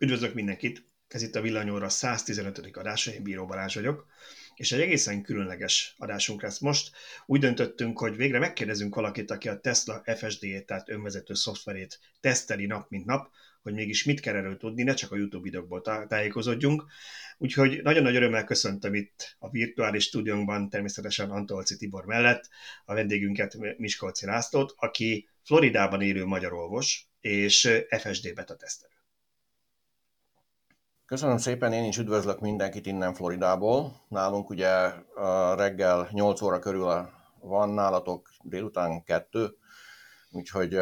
Üdvözlök mindenkit! Ez itt a Villanyóra 115. adása, én Bíró Balázs vagyok, és egy egészen különleges adásunk lesz most. Úgy döntöttünk, hogy végre megkérdezünk valakit, aki a Tesla FSD-ét, tehát önvezető szoftverét teszteli nap mint nap, hogy mégis mit kell erről tudni, ne csak a YouTube videókból tájékozódjunk. Úgyhogy nagyon nagy örömmel köszöntöm itt a virtuális stúdiónkban természetesen Antolci Tibor mellett a vendégünket Miskolci Lászlót, aki Floridában élő magyar orvos és FSD beta tesztelő. Köszönöm szépen, én is üdvözlök mindenkit innen Floridából. Nálunk ugye reggel 8 óra körül van, nálatok délután 2, úgyhogy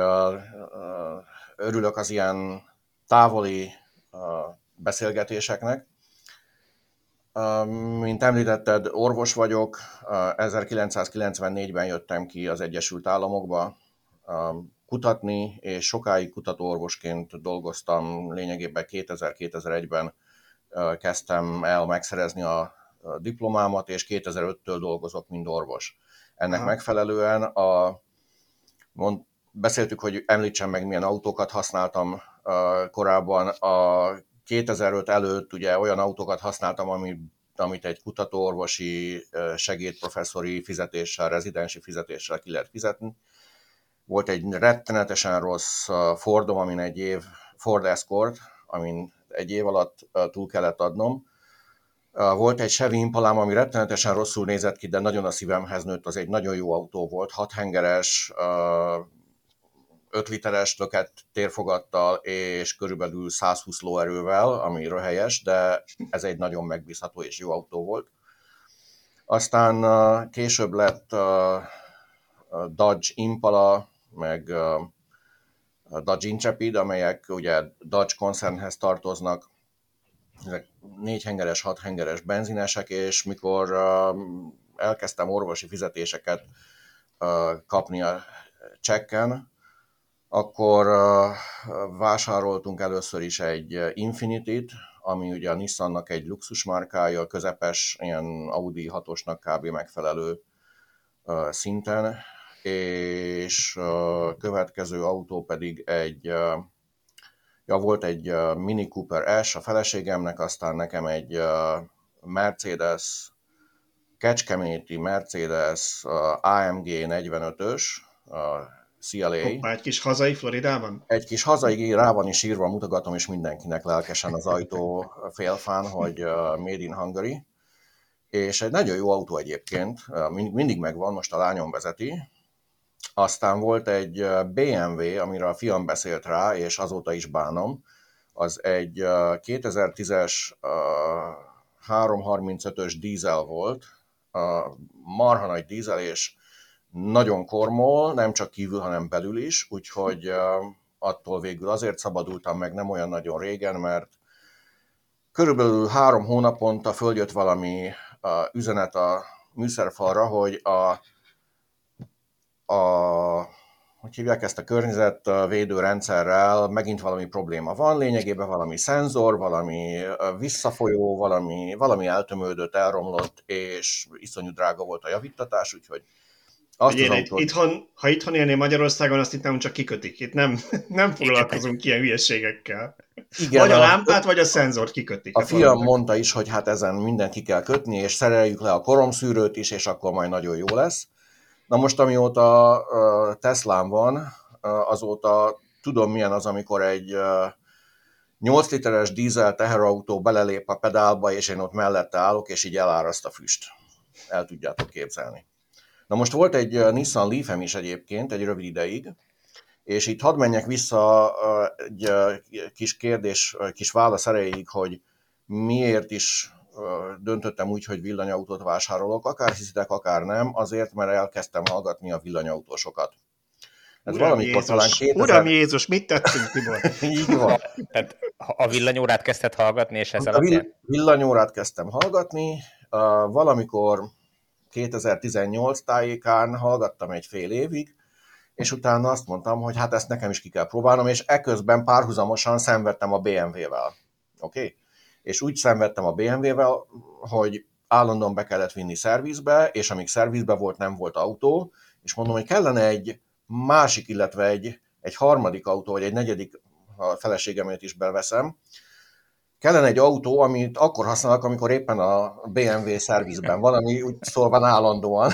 örülök az ilyen távoli beszélgetéseknek. Mint említetted, orvos vagyok, 1994-ben jöttem ki az Egyesült Államokba kutatni, és sokáig kutatóorvosként dolgoztam, lényegében 2000-2001-ben kezdtem el megszerezni a diplomámat, és 2005-től dolgozok, mint orvos. Ennek Aha. megfelelően a, mond, beszéltük, hogy említsem meg, milyen autókat használtam uh, korábban. A 2005 előtt ugye olyan autókat használtam, ami, amit egy kutatóorvosi segédprofesszori fizetéssel, rezidensi fizetéssel ki lehet fizetni. Volt egy rettenetesen rossz Fordom, amin egy év, Ford Escort, amin egy év alatt túl kellett adnom. Volt egy Chevy Impalám, ami rettenetesen rosszul nézett ki, de nagyon a szívemhez nőtt, az egy nagyon jó autó volt, hat hengeres, 5 literes löket térfogattal és körülbelül 120 lóerővel, ami röhelyes, de ez egy nagyon megbízható és jó autó volt. Aztán később lett Dodge Impala, meg Dodge Intrepid, amelyek ugye Dodge koncernhez tartoznak, ezek négy hengeres, hat hengeres benzinesek, és mikor elkezdtem orvosi fizetéseket kapni a csekken, akkor vásároltunk először is egy Infinity-t, ami ugye a Nissannak egy luxus márkája, közepes, ilyen Audi 6-osnak kb. megfelelő szinten, és a következő autó pedig egy, ja, volt egy Mini Cooper S a feleségemnek, aztán nekem egy Mercedes, Kecskeméti Mercedes AMG 45-ös, CLA. Hoppá, egy kis hazai Floridában? Egy kis hazai, rá van is írva, mutogatom is mindenkinek lelkesen az ajtó félfán, hogy Made in Hungary. És egy nagyon jó autó egyébként, mindig megvan, most a lányom vezeti, aztán volt egy BMW, amire a fiam beszélt rá, és azóta is bánom. Az egy 2010-es 335-ös dízel volt, marha nagy dízel, és nagyon kormol, nem csak kívül, hanem belül is, úgyhogy attól végül azért szabadultam meg nem olyan nagyon régen, mert körülbelül három hónaponta följött valami üzenet a műszerfalra, hogy a a, hogy hívják ezt a környezetvédő rendszerrel, megint valami probléma van, lényegében valami szenzor, valami visszafolyó, valami, valami eltömődött, elromlott, és iszonyú drága volt a javítatás, úgyhogy azt Ugye, autót... itthon, ha itthon élnél Magyarországon, azt itt nem csak kikötik. Itt nem, nem foglalkozunk ilyen hülyeségekkel. Igen, vagy a, a lámpát, vagy a szenzort kikötik. A, a fiam mondta is, hogy hát ezen mindent ki kell kötni, és szereljük le a koromszűrőt is, és akkor majd nagyon jó lesz. Na most, amióta Teslám van, azóta tudom milyen az, amikor egy 8 literes dízel teherautó belelép a pedálba, és én ott mellette állok, és így eláraszt a füst. El tudjátok képzelni. Na most volt egy Nissan leaf is egyébként, egy rövid ideig, és itt hadd menjek vissza egy kis kérdés, kis válasz erejéig, hogy miért is döntöttem úgy, hogy villanyautót vásárolok, akár hiszitek, akár nem, azért, mert elkezdtem hallgatni a villanyautósokat. Ez Uram valamikor Jézus, talán 2000... Uram Jézus, mit tettünk, Tibor? Így van. Tehát a villanyórát kezdted hallgatni, és ez a alapján? villanyórát kezdtem hallgatni, valamikor 2018 tájékán hallgattam egy fél évig, és utána azt mondtam, hogy hát ezt nekem is ki kell próbálnom, és eközben párhuzamosan szenvedtem a BMW-vel. Oké? Okay? És úgy szenvedtem a BMW-vel, hogy állandóan be kellett vinni szervizbe, és amíg szervizbe volt, nem volt autó, és mondom, hogy kellene egy másik, illetve egy, egy harmadik autó, vagy egy negyedik a feleségemet is beveszem, kellene egy autó, amit akkor használok, amikor éppen a BMW szervizben van, ami úgy szólva állandóan.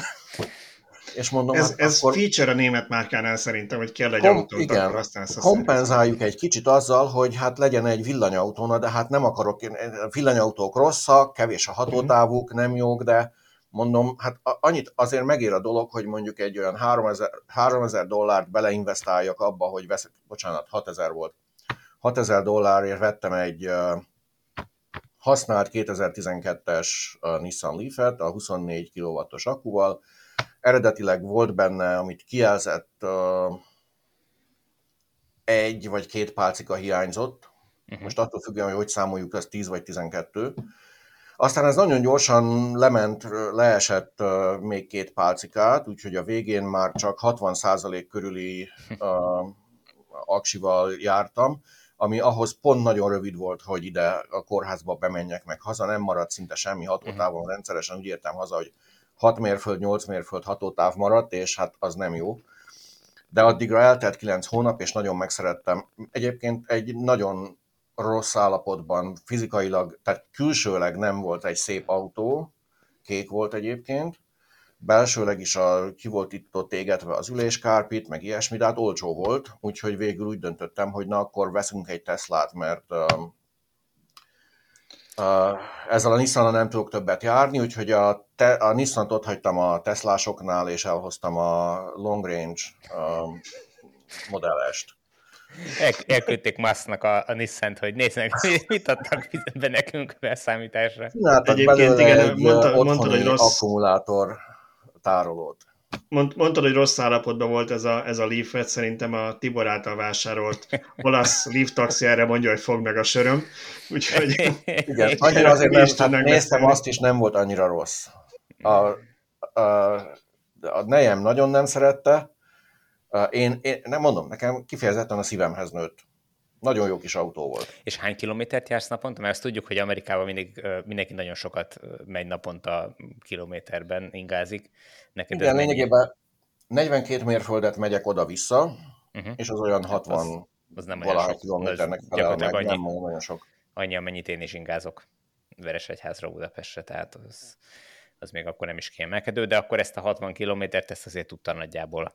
És mondom, ez, hát ez akkor... feature a német márkánál szerintem, hogy kell egy Kom- autót, igen, akkor használsz a kompenzáljuk egy kicsit azzal, hogy hát legyen egy villanyautó, de hát nem akarok, villanyautók rosszak, kevés a hatótávuk, nem jók, de mondom, hát annyit azért megér a dolog, hogy mondjuk egy olyan 3000, 3000 dollárt beleinvestáljak abba, hogy veszek, bocsánat, 6000 volt. 6000 dollárért vettem egy használt 2012-es Nissan Leaf-et a 24 kW-os akkuval. Eredetileg volt benne, amit kijelzett, egy vagy két pálcika hiányzott. Uh-huh. Most attól függően, hogy hogy számoljuk, az 10 vagy 12. Aztán ez nagyon gyorsan lement, leesett még két pálcikát, úgyhogy a végén már csak 60% körüli uh, aksival jártam, ami ahhoz pont nagyon rövid volt, hogy ide a kórházba bemenjek meg haza, nem maradt szinte semmi hatótávon, uh-huh. rendszeresen úgy értem haza, hogy 6 mérföld, 8 mérföld hatótáv maradt, és hát az nem jó. De addigra eltelt 9 hónap, és nagyon megszerettem. Egyébként egy nagyon rossz állapotban, fizikailag, tehát külsőleg nem volt egy szép autó, kék volt egyébként, belsőleg is a, ki volt itt ott égetve az üléskárpit, meg ilyesmi, de hát olcsó volt, úgyhogy végül úgy döntöttem, hogy na akkor veszünk egy Teslát, mert uh, ezzel a nissan nem tudok többet járni, úgyhogy a, te, a Nissan-t ott hagytam a Teslásoknál, és elhoztam a Long Range uh, modellest. El, elküldték Musknak a, a Nissan-t, hogy nézzenek, mit adtak be nekünk beszámításra. Egyébként igen, mondta, mondtad, hogy rossz... akkumulátor tárolót. Mond, mondtad, hogy rossz állapotban volt ez a, ez a leaf szerintem a Tibor által vásárolt olasz Leaf taxi erre mondja, hogy fog meg a söröm. Úgyhogy... Igen, annyira azért nem, hát néztem azt is, nem volt annyira rossz. A, a, a nejem nagyon nem szerette, én, én nem mondom, nekem kifejezetten a szívemhez nőtt. Nagyon jó kis autó volt. És hány kilométert jársz naponta? Mert azt tudjuk, hogy Amerikában mindig, mindenki nagyon sokat megy naponta kilométerben, ingázik. Neked Igen, lényegében 42 mérföldet megyek oda-vissza, uh-huh. és az olyan 60 az, az nem olyan sok, kilométernek felel meg, annyi, nem olyan sok. Annyi, amennyit én is ingázok Veresegyházra, Budapestre, tehát az, az még akkor nem is kiemelkedő, de akkor ezt a 60 kilométert, ezt azért tudta nagyjából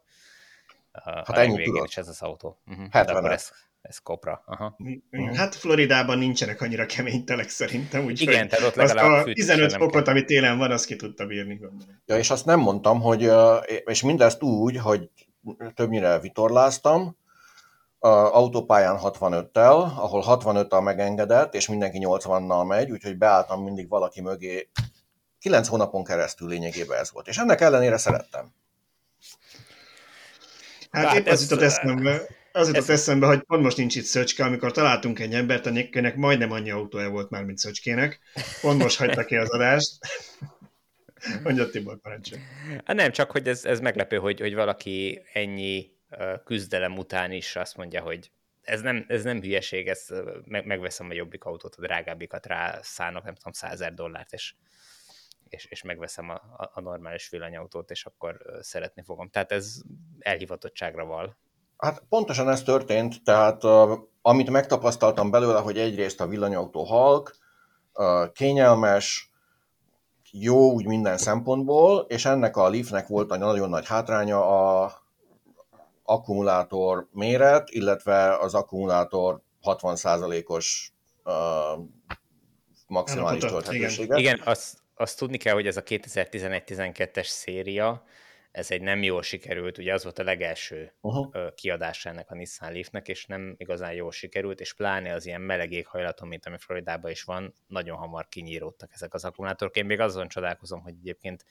hát a ennyi végén is ez az autó. Uh-huh. 70 ez, ez kopra. Aha. Uh-huh. Hát Floridában nincsenek annyira kemény telek szerintem, úgyhogy Igen, tehát ott azt a 15 fokot, ami télen van, azt ki tudta bírni. Ja, és azt nem mondtam, hogy, és mindezt úgy, hogy többnyire vitorláztam, autópályán 65-tel, ahol 65-tal megengedett, és mindenki 80-nal megy, úgyhogy beálltam mindig valaki mögé. 9 hónapon keresztül lényegében ez volt, és ennek ellenére szerettem. Hát, hát épp ez, az jutott eszembe, az jutott ez... eszembe, hogy pont most nincs itt Szöcske, amikor találtunk egy embert, akinek majdnem annyi autója volt már, mint Szöcskének. Pont most hagyta ki az adást. Mondja Tibor, parancsolj. Hát nem, csak hogy ez, ez meglepő, hogy, hogy valaki ennyi küzdelem után is azt mondja, hogy ez nem, ez nem hülyeség, ez meg, megveszem a jobbik autót, a drágábbikat rá szállnak, nem tudom, százer dollárt, és és, és megveszem a, a normális villanyautót, és akkor szeretni fogom. Tehát ez elhivatottságra val. Hát pontosan ez történt, tehát uh, amit megtapasztaltam belőle, hogy egyrészt a villanyautó halk, uh, kényelmes, jó úgy minden szempontból, és ennek a Leafnek volt egy nagyon nagy hátránya a akkumulátor méret, illetve az akkumulátor 60%-os uh, maximális tölthetősége. Igen, azt, azt tudni kell, hogy ez a 2011-12-es széria, ez egy nem jól sikerült, ugye az volt a legelső uh-huh. kiadása ennek a Nissan Leafnek, és nem igazán jól sikerült, és pláne az ilyen meleg éghajlaton, mint ami Floridában is van, nagyon hamar kinyíródtak ezek az akkumulátorok. Én még azon csodálkozom, hogy egyébként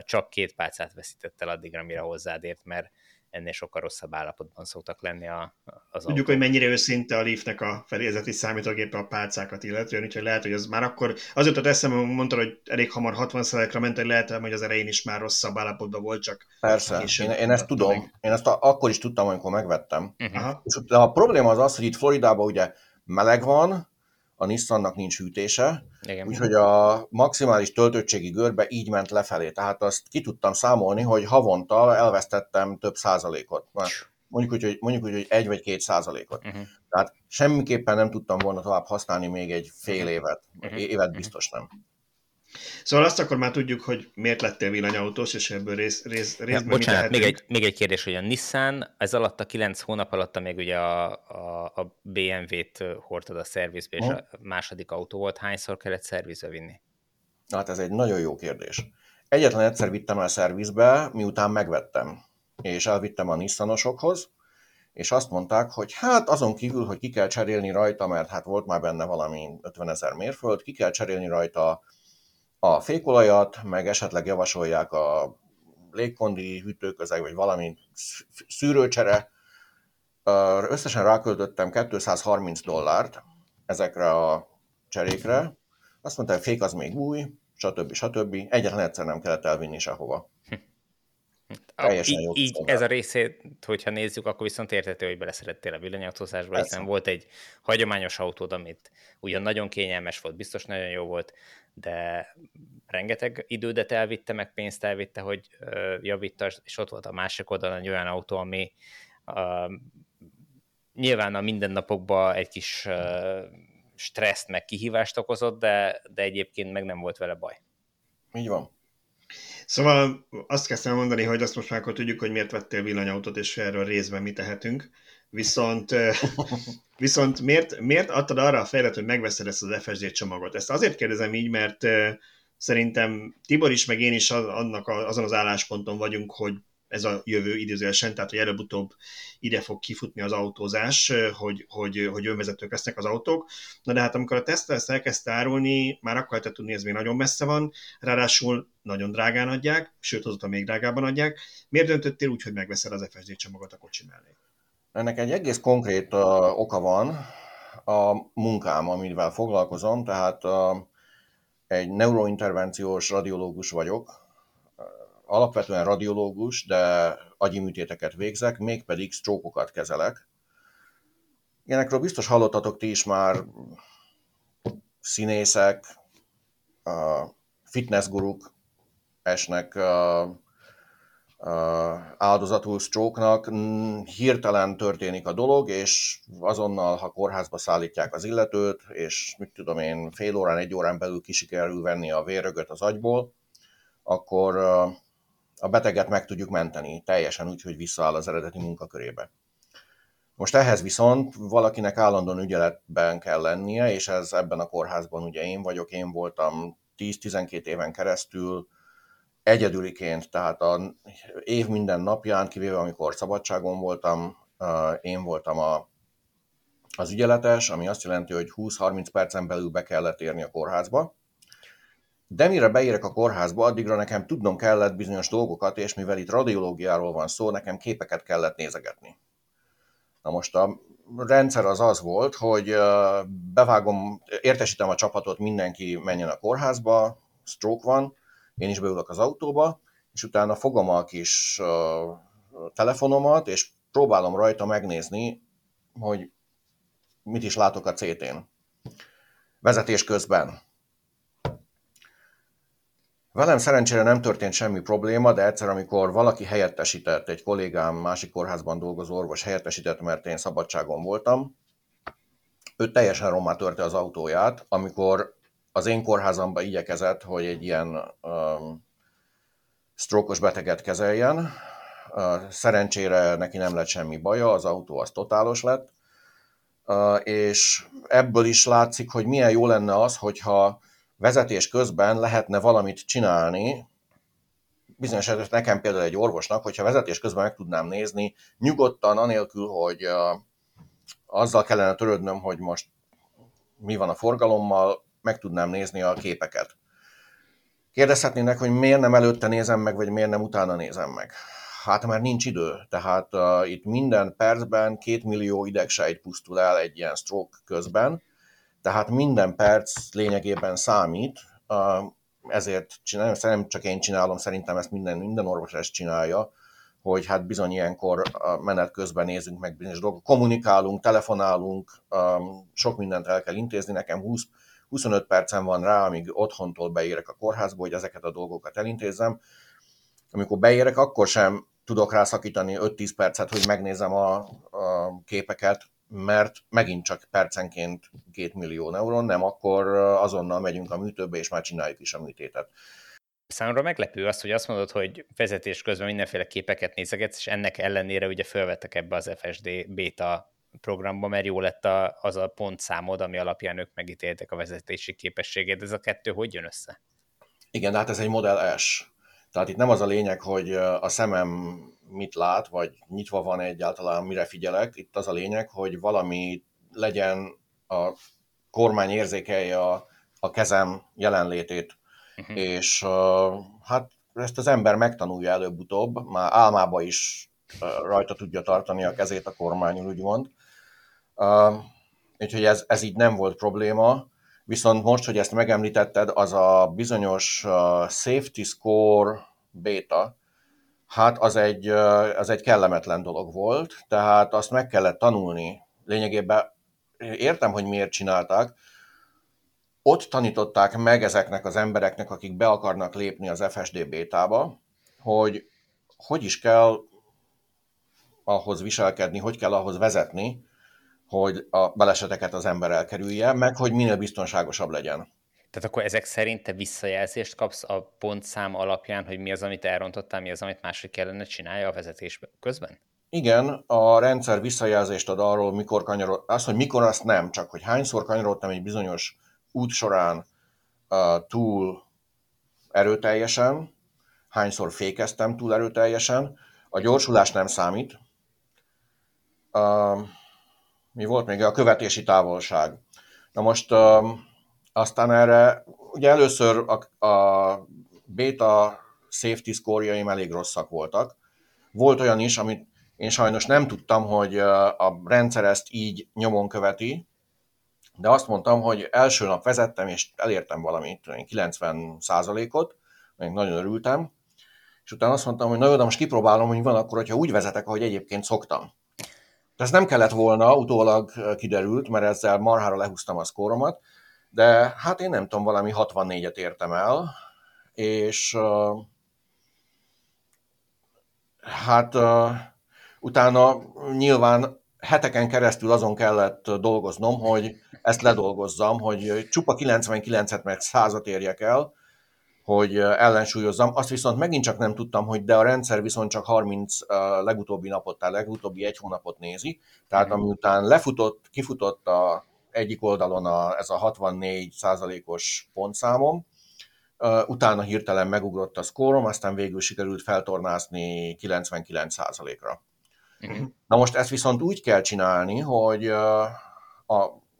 csak két pálcát veszített el addigra, mire hozzád ért, mert ennél sokkal rosszabb állapotban szoktak lenni a, az Tudjuk, autó. hogy mennyire őszinte a Leafnek a felézeti számítógépe a pálcákat illetően, úgyhogy lehet, hogy az már akkor, az jutott eszembe, mondta, hogy elég hamar 60%-ra ment, hogy lehet, hogy az elején is már rosszabb állapotban volt, csak... Persze, én, én ezt tudom, meg. én ezt a, akkor is tudtam, amikor megvettem. Uh-huh. És a probléma az az, hogy itt Floridában ugye meleg van, a Nissannak nincs hűtése, úgyhogy a maximális töltöttségi görbe így ment lefelé. Tehát azt ki tudtam számolni, hogy havonta elvesztettem több százalékot. mondjuk úgy, hogy, mondjuk úgy, hogy egy vagy két százalékot. Uh-huh. Tehát semmiképpen nem tudtam volna tovább használni még egy fél mhm. évet. Uh-huh. Évet biztos nem. Szóval azt akkor már tudjuk, hogy miért lettél villanyautós, és ebből rész, rész, részben ja, Bocsánat, még egy, még egy kérdés, hogy a Nissan, ez alatt a kilenc hónap alatt még ugye a, a, a BMW-t hordtad a szervizbe, és a második autó volt, hányszor kellett szervizbe vinni? Hát ez egy nagyon jó kérdés. Egyetlen egyszer vittem el szervizbe, miután megvettem, és elvittem a Nissanosokhoz, és azt mondták, hogy hát azon kívül, hogy ki kell cserélni rajta, mert hát volt már benne valami 50 ezer mérföld, ki kell cserélni rajta a fékolajat, meg esetleg javasolják a légkondi hűtőközeg, vagy valami szűrőcsere. Összesen ráköltöttem 230 dollárt ezekre a cserékre. Azt mondta, hogy fék az még új, stb. stb. Egyetlen egyszer nem kellett elvinni sehova. Teljesen így, így ez a részét, hogyha nézzük, akkor viszont értető, hogy beleszerettél a villanyautózásba, hiszen volt egy hagyományos autód, amit ugyan nagyon kényelmes volt, biztos nagyon jó volt, de rengeteg idődet elvitte, meg pénzt elvitte, hogy javítasd, és ott volt a másik oldalon egy olyan autó, ami uh, nyilván a mindennapokban egy kis uh, stresszt, meg kihívást okozott, de, de egyébként meg nem volt vele baj. Így van. Szóval azt kezdtem mondani, hogy azt most már akkor tudjuk, hogy miért vettél villanyautót, és erről részben mi tehetünk. Viszont, viszont miért, miért adtad arra a fejlet, hogy megveszed ezt az FSD csomagot? Ezt azért kérdezem így, mert szerintem Tibor is, meg én is annak azon az állásponton vagyunk, hogy ez a jövő idézőjelesen, tehát hogy előbb-utóbb ide fog kifutni az autózás, hogy, hogy, hogy önvezetők lesznek az autók. Na de hát amikor a Tesla ezt elkezdte árulni, már akkor lehetett tudni, ez még nagyon messze van, ráadásul nagyon drágán adják, sőt azóta még drágában adják. Miért döntöttél úgy, hogy megveszed az FSD csomagot a kocsi mellé? Ennek egy egész konkrét uh, oka van, a munkám, amivel foglalkozom, tehát uh, egy neurointervenciós radiológus vagyok, alapvetően radiológus, de agyi műtéteket végzek, mégpedig sztrókokat kezelek. Ilyenekről biztos hallottatok ti is már színészek, fitnessguruk esnek áldozatul stroke hirtelen történik a dolog, és azonnal, ha kórházba szállítják az illetőt, és mit tudom én, fél órán, egy órán belül kisikerül venni a vérrögöt az agyból, akkor a beteget meg tudjuk menteni teljesen úgy, hogy visszaáll az eredeti munkakörébe. Most ehhez viszont valakinek állandóan ügyeletben kell lennie, és ez ebben a kórházban ugye én vagyok, én voltam 10-12 éven keresztül egyedüliként, tehát a év minden napján, kivéve amikor szabadságon voltam, én voltam a, az ügyeletes, ami azt jelenti, hogy 20-30 percen belül be kellett érni a kórházba, de mire beérek a kórházba, addigra nekem tudnom kellett bizonyos dolgokat, és mivel itt radiológiáról van szó, nekem képeket kellett nézegetni. Na most a rendszer az az volt, hogy bevágom, értesítem a csapatot, mindenki menjen a kórházba, stroke van, én is beülök az autóba, és utána fogom a kis telefonomat, és próbálom rajta megnézni, hogy mit is látok a CT-n. Vezetés közben Velem szerencsére nem történt semmi probléma, de egyszer, amikor valaki helyettesített, egy kollégám, másik kórházban dolgozó orvos helyettesített, mert én szabadságon voltam, ő teljesen rommá törte az autóját, amikor az én kórházamba igyekezett, hogy egy ilyen um, sztrókos beteget kezeljen. Uh, szerencsére neki nem lett semmi baja, az autó az totálos lett, uh, és ebből is látszik, hogy milyen jó lenne az, hogyha vezetés közben lehetne valamit csinálni, bizonyos esetben nekem például egy orvosnak, hogyha vezetés közben meg tudnám nézni, nyugodtan, anélkül, hogy uh, azzal kellene törődnöm, hogy most mi van a forgalommal, meg tudnám nézni a képeket. Kérdezhetnének, hogy miért nem előtte nézem meg, vagy miért nem utána nézem meg. Hát mert nincs idő, tehát uh, itt minden percben két millió idegsejt pusztul el egy ilyen stroke közben, tehát minden perc lényegében számít, ezért csinálom, nem csak én csinálom, szerintem ezt minden, minden orvos ezt csinálja, hogy hát bizony ilyenkor menet közben nézünk meg bizonyos dolgok, kommunikálunk, telefonálunk, sok mindent el kell intézni, nekem 20, 25 percem van rá, amíg otthontól beérek a kórházba, hogy ezeket a dolgokat elintézzem. Amikor beérek, akkor sem tudok rá szakítani 5-10 percet, hogy megnézem a, a képeket, mert megint csak percenként 2 millió neuron, nem, akkor azonnal megyünk a műtőbe, és már csináljuk is a műtétet. Számomra meglepő az, hogy azt mondod, hogy vezetés közben mindenféle képeket nézegetsz, és ennek ellenére ugye fölvettek ebbe az FSD beta programba, mert jó lett a, az a pontszámod, ami alapján ők megítéltek a vezetési képességét. Ez a kettő hogy jön össze? Igen, hát ez egy Model S. Tehát itt nem az a lényeg, hogy a szemem mit lát, vagy nyitva van egyáltalán, mire figyelek. Itt az a lényeg, hogy valami legyen a kormány érzékelje a, a kezem jelenlétét. Uh-huh. És uh, hát ezt az ember megtanulja előbb-utóbb, már álmába is uh, rajta tudja tartani a kezét a kormányon, úgymond. Úgyhogy ez, ez így nem volt probléma. Viszont most, hogy ezt megemlítetted, az a bizonyos uh, safety score beta, hát az egy, uh, az egy kellemetlen dolog volt, tehát azt meg kellett tanulni. Lényegében értem, hogy miért csinálták, ott tanították meg ezeknek az embereknek, akik be akarnak lépni az FSD bétába, hogy hogy is kell ahhoz viselkedni, hogy kell ahhoz vezetni, hogy a baleseteket az ember elkerülje, meg hogy minél biztonságosabb legyen. Tehát akkor ezek szerint te visszajelzést kapsz a pontszám alapján, hogy mi az, amit elrontottál, mi az, amit másik kellene csinálja a vezetés közben? Igen, a rendszer visszajelzést ad arról, mikor kanyarod, az, hogy mikor azt nem, csak hogy hányszor kanyarodtam egy bizonyos út során uh, túl erőteljesen, hányszor fékeztem túl erőteljesen. A gyorsulás nem számít. Uh, mi volt még? A követési távolság. Na most aztán erre, ugye először a, a beta safety score elég rosszak voltak. Volt olyan is, amit én sajnos nem tudtam, hogy a rendszer ezt így nyomon követi, de azt mondtam, hogy első nap vezettem, és elértem valamit, 90 ot még nagyon örültem, és utána azt mondtam, hogy na jó, de most kipróbálom, hogy van akkor, hogyha úgy vezetek, ahogy egyébként szoktam. De ez nem kellett volna, utólag kiderült, mert ezzel marhára lehúztam a szkóromat, de hát én nem tudom, valami 64-et értem el, és uh, hát uh, utána nyilván heteken keresztül azon kellett dolgoznom, hogy ezt ledolgozzam, hogy csupa 99-et meg 100-at érjek el, hogy ellensúlyozzam. Azt viszont megint csak nem tudtam, hogy de a rendszer viszont csak 30 legutóbbi napot, tehát legutóbbi egy hónapot nézi. Tehát amiután lefutott, kifutott a egyik oldalon a, ez a 64 százalékos pontszámom, utána hirtelen megugrott a szkórom, aztán végül sikerült feltornázni 99 százalékra. Uh-huh. Na most ezt viszont úgy kell csinálni, hogy a,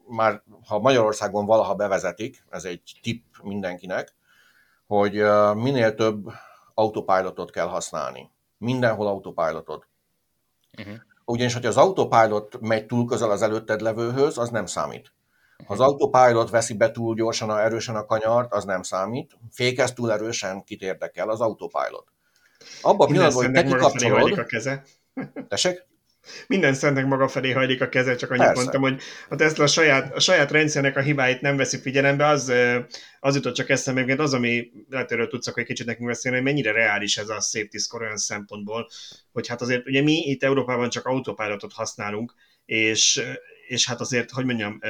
már ha Magyarországon valaha bevezetik, ez egy tipp mindenkinek, hogy minél több autopilotot kell használni. Mindenhol autopilotot. Uh-huh. Ugyanis, hogyha az autopilot megy túl közel az előtted levőhöz, az nem számít. Ha az autopilot veszi be túl gyorsan, erősen a kanyart, az nem számít. Fékez túl erősen, kit érdekel, az autopilot. Abban a pillanatban, hogy te kikapcsolod... a keze. Tessék? Minden szentnek maga felé hajlik a keze, csak annyit Persze. mondtam, hogy a Tesla a saját, a saját rendszernek a hibáit nem veszi figyelembe, az, az jutott csak eszembe, mert az, ami lehet erről tudsz egy kicsit nekünk beszélni, hogy mennyire reális ez a safety score olyan szempontból, hogy hát azért ugye mi itt Európában csak autopilotot használunk, és, és hát azért, hogy mondjam,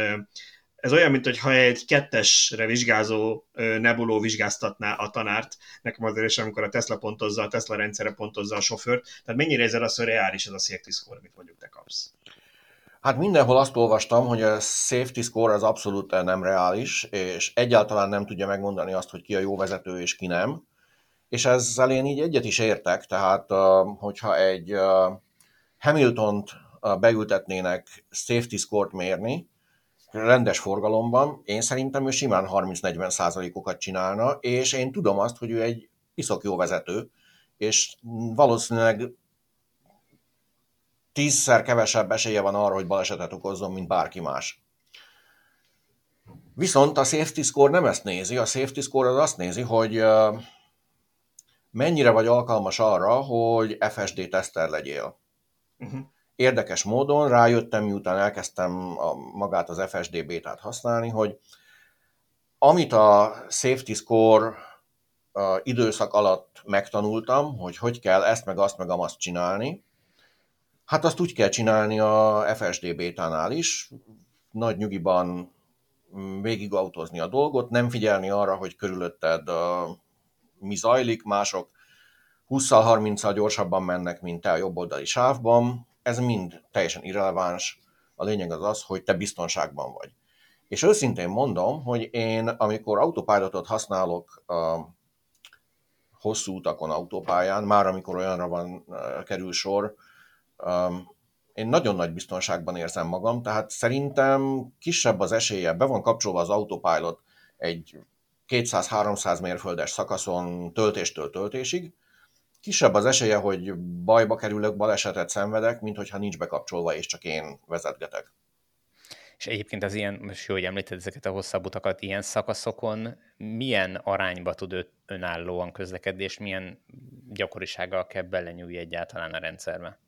ez olyan, mint ha egy kettesre vizsgázó nebuló vizsgáztatná a tanárt, nekem azért is, amikor a Tesla pontozza, a Tesla rendszere pontozza a sofőrt, tehát mennyire ez az, hogy ez a safety score, amit mondjuk te kapsz? Hát mindenhol azt olvastam, hogy a safety score az abszolút nem reális, és egyáltalán nem tudja megmondani azt, hogy ki a jó vezető és ki nem. És ezzel én így egyet is értek, tehát hogyha egy Hamiltont beültetnének safety score-t mérni, rendes forgalomban, én szerintem ő simán 30-40 százalékokat csinálna, és én tudom azt, hogy ő egy iszok jó vezető, és valószínűleg tízszer kevesebb esélye van arra, hogy balesetet okozzon, mint bárki más. Viszont a safety score nem ezt nézi, a safety score az azt nézi, hogy mennyire vagy alkalmas arra, hogy FSD teszter legyél. Uh-huh. Érdekes módon rájöttem, miután elkezdtem a, magát az FSD bétát használni, hogy amit a safety score időszak alatt megtanultam, hogy hogy kell ezt, meg azt, meg amazt csinálni. Hát azt úgy kell csinálni a FSD bétánál is, nagy nyugiban mm, végigautózni a dolgot, nem figyelni arra, hogy körülötted mi zajlik, mások 20-30-al gyorsabban mennek, mint te a jobboldali sávban. Ez mind teljesen irreleváns. A lényeg az az, hogy te biztonságban vagy. És őszintén mondom, hogy én, amikor autopilotot használok a hosszú utakon autópályán, már amikor olyanra van, kerül sor, én nagyon nagy biztonságban érzem magam, tehát szerintem kisebb az esélye, be van kapcsolva az autopilot egy 200-300 mérföldes szakaszon töltéstől töltésig, kisebb az esélye, hogy bajba kerülök, balesetet szenvedek, mint hogyha nincs bekapcsolva, és csak én vezetgetek. És egyébként az ilyen, most jó, hogy említed ezeket a hosszabb utakat, ilyen szakaszokon milyen arányba tud önállóan közlekedni, és milyen gyakorisággal kell belenyúlni egyáltalán a rendszerbe?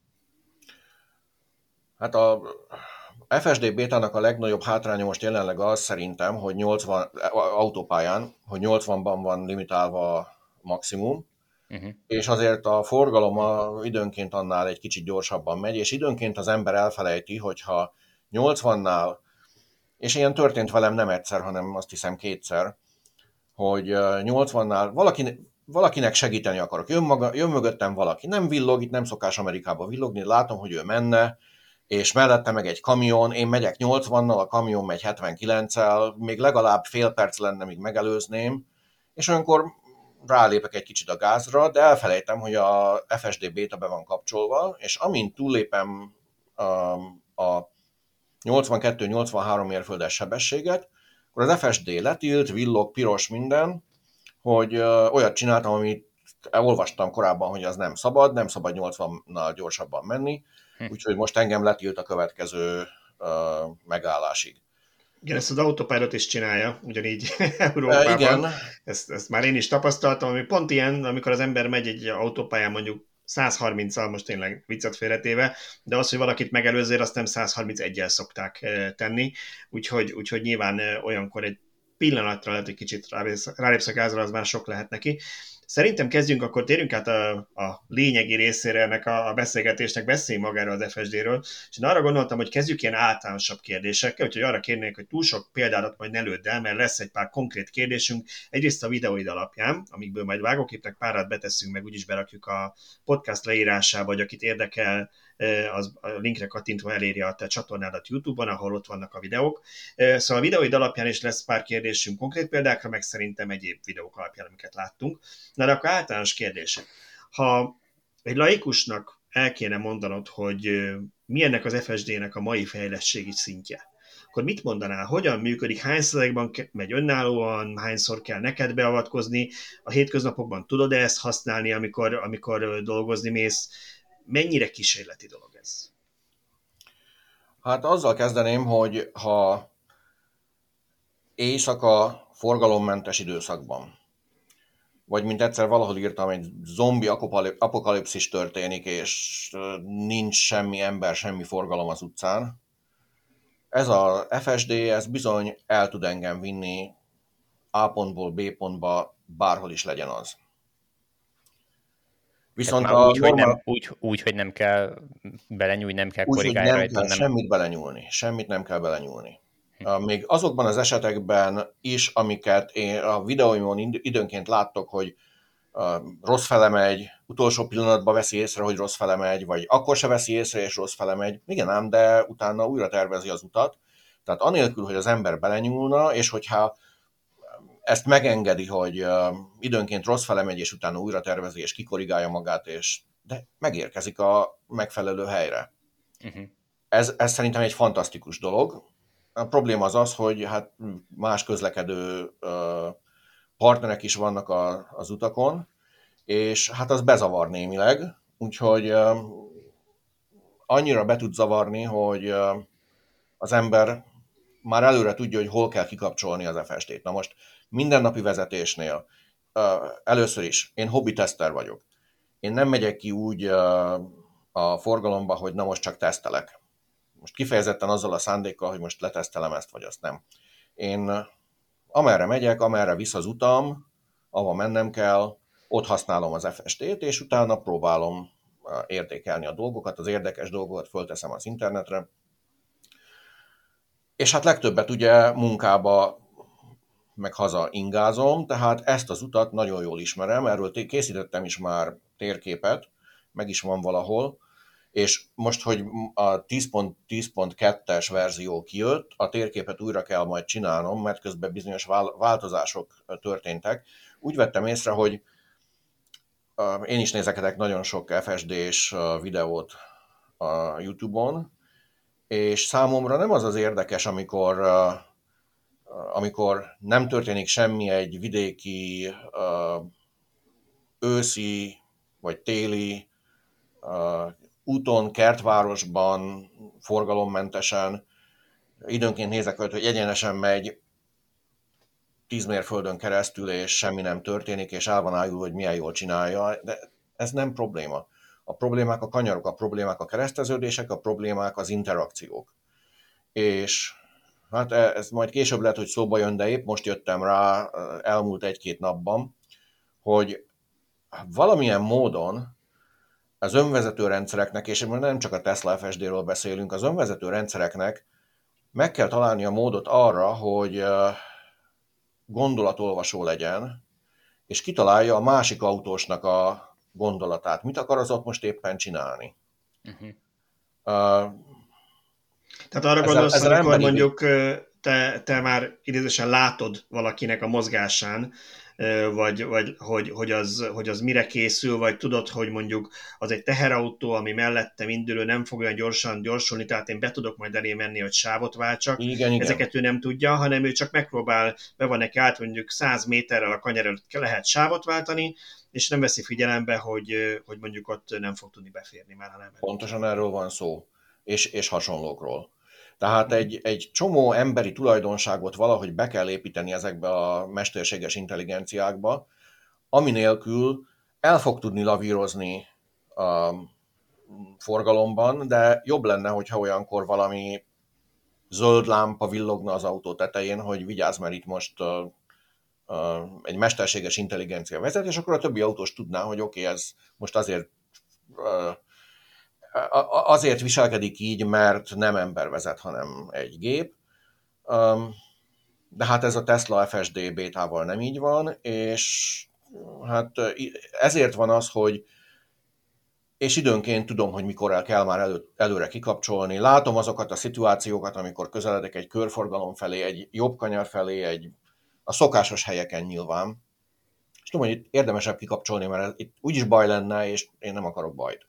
Hát a FSD bétának a legnagyobb hátránya most jelenleg az szerintem, hogy 80 autópályán, hogy 80-ban van limitálva maximum, uh-huh. és azért a forgalom időnként annál egy kicsit gyorsabban megy, és időnként az ember elfelejti, hogyha 80-nál, és ilyen történt velem nem egyszer, hanem azt hiszem kétszer, hogy 80-nál valaki, valakinek segíteni akarok. Jön, maga, jön mögöttem valaki, nem villog, itt nem szokás Amerikába villogni, látom, hogy ő menne, és mellette meg egy kamion, én megyek 80-nal, a kamion megy 79-el, még legalább fél perc lenne, míg megelőzném, és olyankor rálépek egy kicsit a gázra, de elfelejtem, hogy a FSD beta be van kapcsolva, és amint túllépem a 82-83 mérföldes sebességet, akkor az FSD letilt, villog, piros minden, hogy olyat csináltam, amit olvastam korábban, hogy az nem szabad, nem szabad 80-nal gyorsabban menni, hm. úgyhogy most engem letilt a következő megállásig. Igen, ezt az autopilot is csinálja, ugyanígy Európában. Igen. Ezt, ezt már én is tapasztaltam, ami pont ilyen, amikor az ember megy egy autópályán mondjuk 130-al most tényleg viccet félretéve, de az, hogy valakit megelőzzél, azt nem 131-el szokták tenni, úgyhogy, úgyhogy nyilván olyankor egy pillanatra lehet, hogy kicsit rálépsz a gázra, az már sok lehet neki. Szerintem kezdjünk, akkor térjünk át a, a lényegi részére ennek a, a beszélgetésnek, beszéljünk magáról az FSD-ről, és én arra gondoltam, hogy kezdjük ilyen általánosabb kérdésekkel, úgyhogy arra kérnék, hogy túl sok példádat majd ne lőd el, mert lesz egy pár konkrét kérdésünk, egyrészt a videóid alapján, amikből majd vágóképnek párat beteszünk, meg úgyis berakjuk a podcast leírásába, vagy akit érdekel, az a linkre kattintva eléri a te csatornádat YouTube-on, ahol ott vannak a videók. Szóval a videóid alapján is lesz pár kérdésünk konkrét példákra, meg szerintem egyéb videók alapján, amiket láttunk. Na de akkor általános kérdések. Ha egy laikusnak el kéne mondanod, hogy mi ennek az FSD-nek a mai fejlettségi szintje, akkor mit mondanál, hogyan működik, hány százalékban megy önállóan, hányszor kell neked beavatkozni, a hétköznapokban tudod-e ezt használni, amikor, amikor dolgozni mész, mennyire kísérleti dolog ez? Hát azzal kezdeném, hogy ha éjszaka forgalommentes időszakban, vagy mint egyszer valahol írtam, egy zombi apokalipszis történik, és nincs semmi ember, semmi forgalom az utcán. Ez a FSD, ez bizony el tud engem vinni A pontból B pontba, bárhol is legyen az. Viszont a úgy, normál... hogy nem, úgy, úgy, hogy nem kell belenyúlni, nem kell korrigálni nem rajta. Kell nem... semmit belenyúlni, semmit nem kell belenyúlni. Hm. Még azokban az esetekben is, amiket én a videóimon időnként láttok, hogy rossz fele megy, utolsó pillanatban veszi észre, hogy rossz fele megy, vagy akkor se veszi észre, és rossz fele megy. Igen ám, de utána újra tervezi az utat. Tehát anélkül, hogy az ember belenyúlna, és hogyha ezt megengedi, hogy időnként rossz fele megy, és utána újra tervezi, és kikorrigálja magát, és de megérkezik a megfelelő helyre. Uh-huh. Ez, ez szerintem egy fantasztikus dolog. A probléma az az, hogy hát más közlekedő partnerek is vannak a, az utakon, és hát az bezavar némileg, úgyhogy annyira be tud zavarni, hogy az ember már előre tudja, hogy hol kell kikapcsolni az FST-t. Na most mindennapi vezetésnél először is, én hobbi teszter vagyok. Én nem megyek ki úgy a forgalomba, hogy na most csak tesztelek. Most kifejezetten azzal a szándékkal, hogy most letesztelem ezt vagy azt nem. Én amerre megyek, amerre visz az utam, ahova mennem kell, ott használom az FSD-t, és utána próbálom értékelni a dolgokat, az érdekes dolgokat fölteszem az internetre. És hát legtöbbet ugye munkába meg haza ingázom, tehát ezt az utat nagyon jól ismerem, erről készítettem is már térképet, meg is van valahol, és most, hogy a 10.10.2-es verzió kijött, a térképet újra kell majd csinálnom, mert közben bizonyos változások történtek. Úgy vettem észre, hogy én is nézekedek nagyon sok FSD-s videót a YouTube-on, és számomra nem az az érdekes, amikor, amikor nem történik semmi egy vidéki, őszi vagy téli úton, kertvárosban, forgalommentesen, időnként nézek hogy egyenesen megy 10 mérföldön keresztül, és semmi nem történik, és el van ájul, hogy milyen jól csinálja, de ez nem probléma. A problémák a kanyarok, a problémák a kereszteződések, a problémák az interakciók. És hát e, ez majd később lehet, hogy szóba jön, de épp most jöttem rá elmúlt egy-két napban, hogy valamilyen módon az önvezető rendszereknek, és nem csak a Tesla FSD-ről beszélünk, az önvezető rendszereknek meg kell találni a módot arra, hogy gondolatolvasó legyen, és kitalálja a másik autósnak a gondolatát. Mit akar az ott most éppen csinálni? Uh-huh. Uh, Tehát arra ezzel, gondolsz, ezzel amikor mondjuk te, te már idézősen látod valakinek a mozgásán, vagy, vagy hogy, hogy, az, hogy az mire készül, vagy tudod, hogy mondjuk az egy teherautó, ami mellettem indulő nem fog olyan gyorsan gyorsulni, tehát én be tudok majd elé menni, hogy sávot váltsak. Igen, igen. Ezeket ő nem tudja, hanem ő csak megpróbál, be van neki át, mondjuk 100 méterrel a kanyar előtt lehet sávot váltani, és nem veszi figyelembe, hogy, hogy mondjuk ott nem fog tudni beférni már, hanem. Pontosan erről van szó, és, és hasonlókról. Tehát egy, egy csomó emberi tulajdonságot valahogy be kell építeni ezekbe a mesterséges intelligenciákba, ami nélkül el fog tudni lavírozni a forgalomban, de jobb lenne, hogyha olyankor valami zöld lámpa villogna az autó tetején, hogy vigyázz, mert itt most uh, uh, egy mesterséges intelligencia vezet, és akkor a többi autós tudná, hogy oké, okay, ez most azért uh, azért viselkedik így, mert nem ember vezet, hanem egy gép. De hát ez a Tesla FSD bétával nem így van, és hát ezért van az, hogy és időnként tudom, hogy mikor el kell már elő, előre kikapcsolni. Látom azokat a szituációkat, amikor közeledek egy körforgalom felé, egy jobb kanyar felé, egy, a szokásos helyeken nyilván. És tudom, hogy itt érdemesebb kikapcsolni, mert itt úgyis baj lenne, és én nem akarok bajt.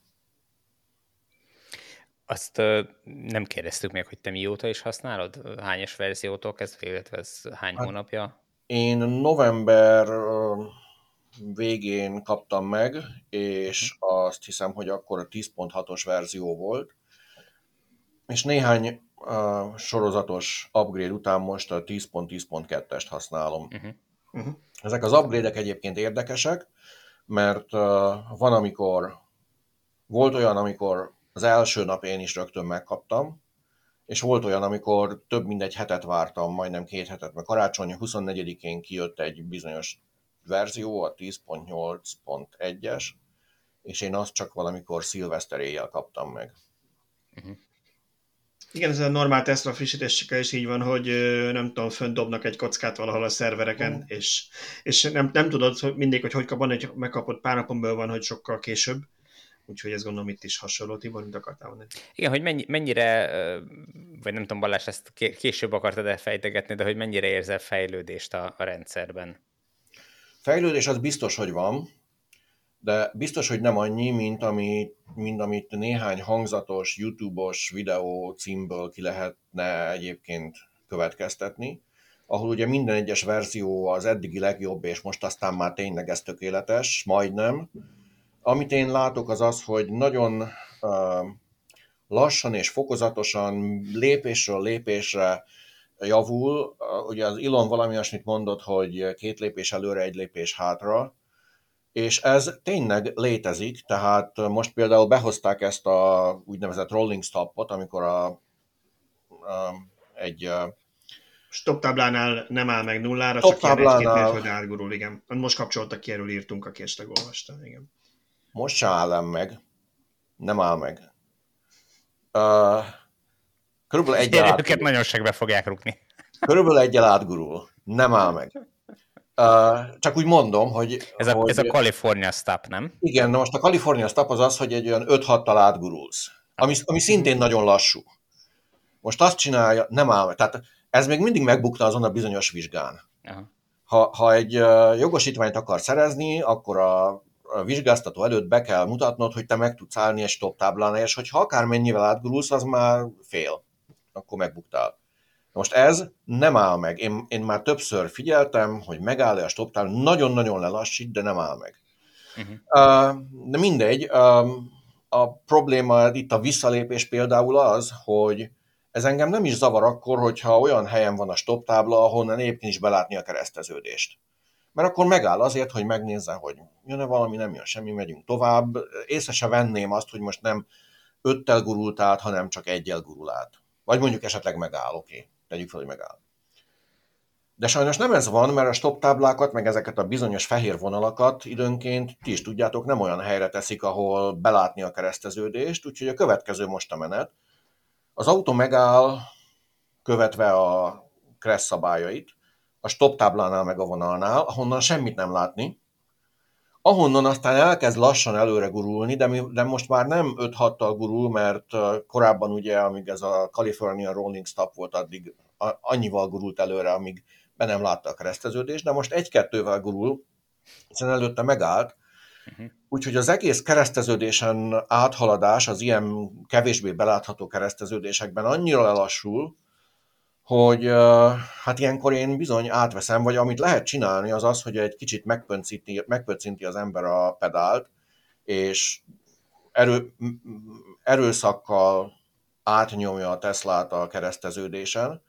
Azt nem kérdeztük még, hogy te mióta is használod? Hányos verziótól kezdve, illetve ez hány hát, hónapja? Én november végén kaptam meg, és uh-huh. azt hiszem, hogy akkor a 10.6-os verzió volt, és néhány uh, sorozatos upgrade után most a 10.10.2-est használom. Uh-huh. Uh-huh. Ezek az upgrade-ek egyébként érdekesek, mert uh, van, amikor volt olyan, amikor az első nap én is rögtön megkaptam, és volt olyan, amikor több mint egy hetet vártam, majdnem két hetet, mert karácsony 24-én kijött egy bizonyos verzió, a 10.8.1-es, és én azt csak valamikor szilveszter éjjel kaptam meg. Uh-huh. Igen, ez a normál Tesla frissítésekkel is így van, hogy nem tudom, fönt dobnak egy kockát valahol a szervereken, uh-huh. és, és nem, nem tudod hogy mindig, hogy hogy kap, van, hogy megkapott pár napon van, hogy sokkal később úgyhogy ez gondolom itt is hasonló, Tibor, mint akartál mondani. Igen, hogy mennyi, mennyire, vagy nem tudom, Balázs, ezt később akartad elfejtegetni, de hogy mennyire érzel fejlődést a, a rendszerben? Fejlődés az biztos, hogy van, de biztos, hogy nem annyi, mint, ami, mint amit néhány hangzatos, YouTube-os videó címből ki lehetne egyébként következtetni, ahol ugye minden egyes verzió az eddigi legjobb, és most aztán már tényleg ez tökéletes, majdnem, amit én látok az az, hogy nagyon uh, lassan és fokozatosan, lépésről lépésre javul. Uh, ugye az Ilon valami olyasmit mondott, hogy két lépés előre, egy lépés hátra, és ez tényleg létezik, tehát most például behozták ezt a úgynevezett rolling stopot, amikor a, a, egy Stop táblánál nem áll meg nullára, Stop csak táblánál... ilyen egy-két igen. Most kapcsoltak ki, erről írtunk, aki esetleg olvasta, igen. Most sem áll meg. Nem áll meg. Uh, körülbelül egy Őket nagyon segbe fogják rúgni. Körülbelül egyel átgurul. Nem áll meg. Uh, csak úgy mondom, hogy... Ez a, hogy, ez a California Stop, nem? Igen, na most a California Stop az az, hogy egy olyan 5-6-tal átgurulsz, ami, ami szintén nagyon lassú. Most azt csinálja, nem áll meg. Tehát ez még mindig megbukta azon a bizonyos vizsgán. Aha. Ha, ha egy jogosítványt akar szerezni, akkor a vizsgáztató előtt be kell mutatnod, hogy te meg tudsz állni egy stop táblán, és hogyha akármennyivel átgurulsz, az már fél. Akkor megbuktál. Most ez nem áll meg. Én, én már többször figyeltem, hogy megáll-e a stoptál, nagyon-nagyon lelassít, de nem áll meg. Uh-huh. Uh, de mindegy, a probléma itt a visszalépés például az, hogy ez engem nem is zavar akkor, hogyha olyan helyen van a stoptábla, ahonnan egyébként is belátni a kereszteződést. Mert akkor megáll azért, hogy megnézze, hogy jön-e valami, nem jön semmi, megyünk tovább. Észre se venném azt, hogy most nem öttel gurult át, hanem csak egyel gurul át. Vagy mondjuk esetleg megáll, oké. Okay tegyük fel, hogy megáll. De sajnos nem ez van, mert a stop táblákat, meg ezeket a bizonyos fehér vonalakat időnként, ti is tudjátok, nem olyan helyre teszik, ahol belátni a kereszteződést, úgyhogy a következő most a menet. Az autó megáll, követve a kressz szabályait, a stop táblánál meg a vonalnál, ahonnan semmit nem látni, ahonnan aztán elkezd lassan előre gurulni, de, mi, de most már nem 5-6-tal gurul, mert korábban ugye, amíg ez a California Rolling Stop volt, addig annyival gurult előre, amíg be nem látta a kereszteződést, de most egy-kettővel gurul, hiszen előtte megállt, uh-huh. úgyhogy az egész kereszteződésen áthaladás az ilyen kevésbé belátható kereszteződésekben annyira lelassul, hogy hát ilyenkor én bizony átveszem, vagy amit lehet csinálni, az az, hogy egy kicsit megpöncinti, megpöncinti az ember a pedált, és erő, erőszakkal átnyomja a Teslát a kereszteződésen.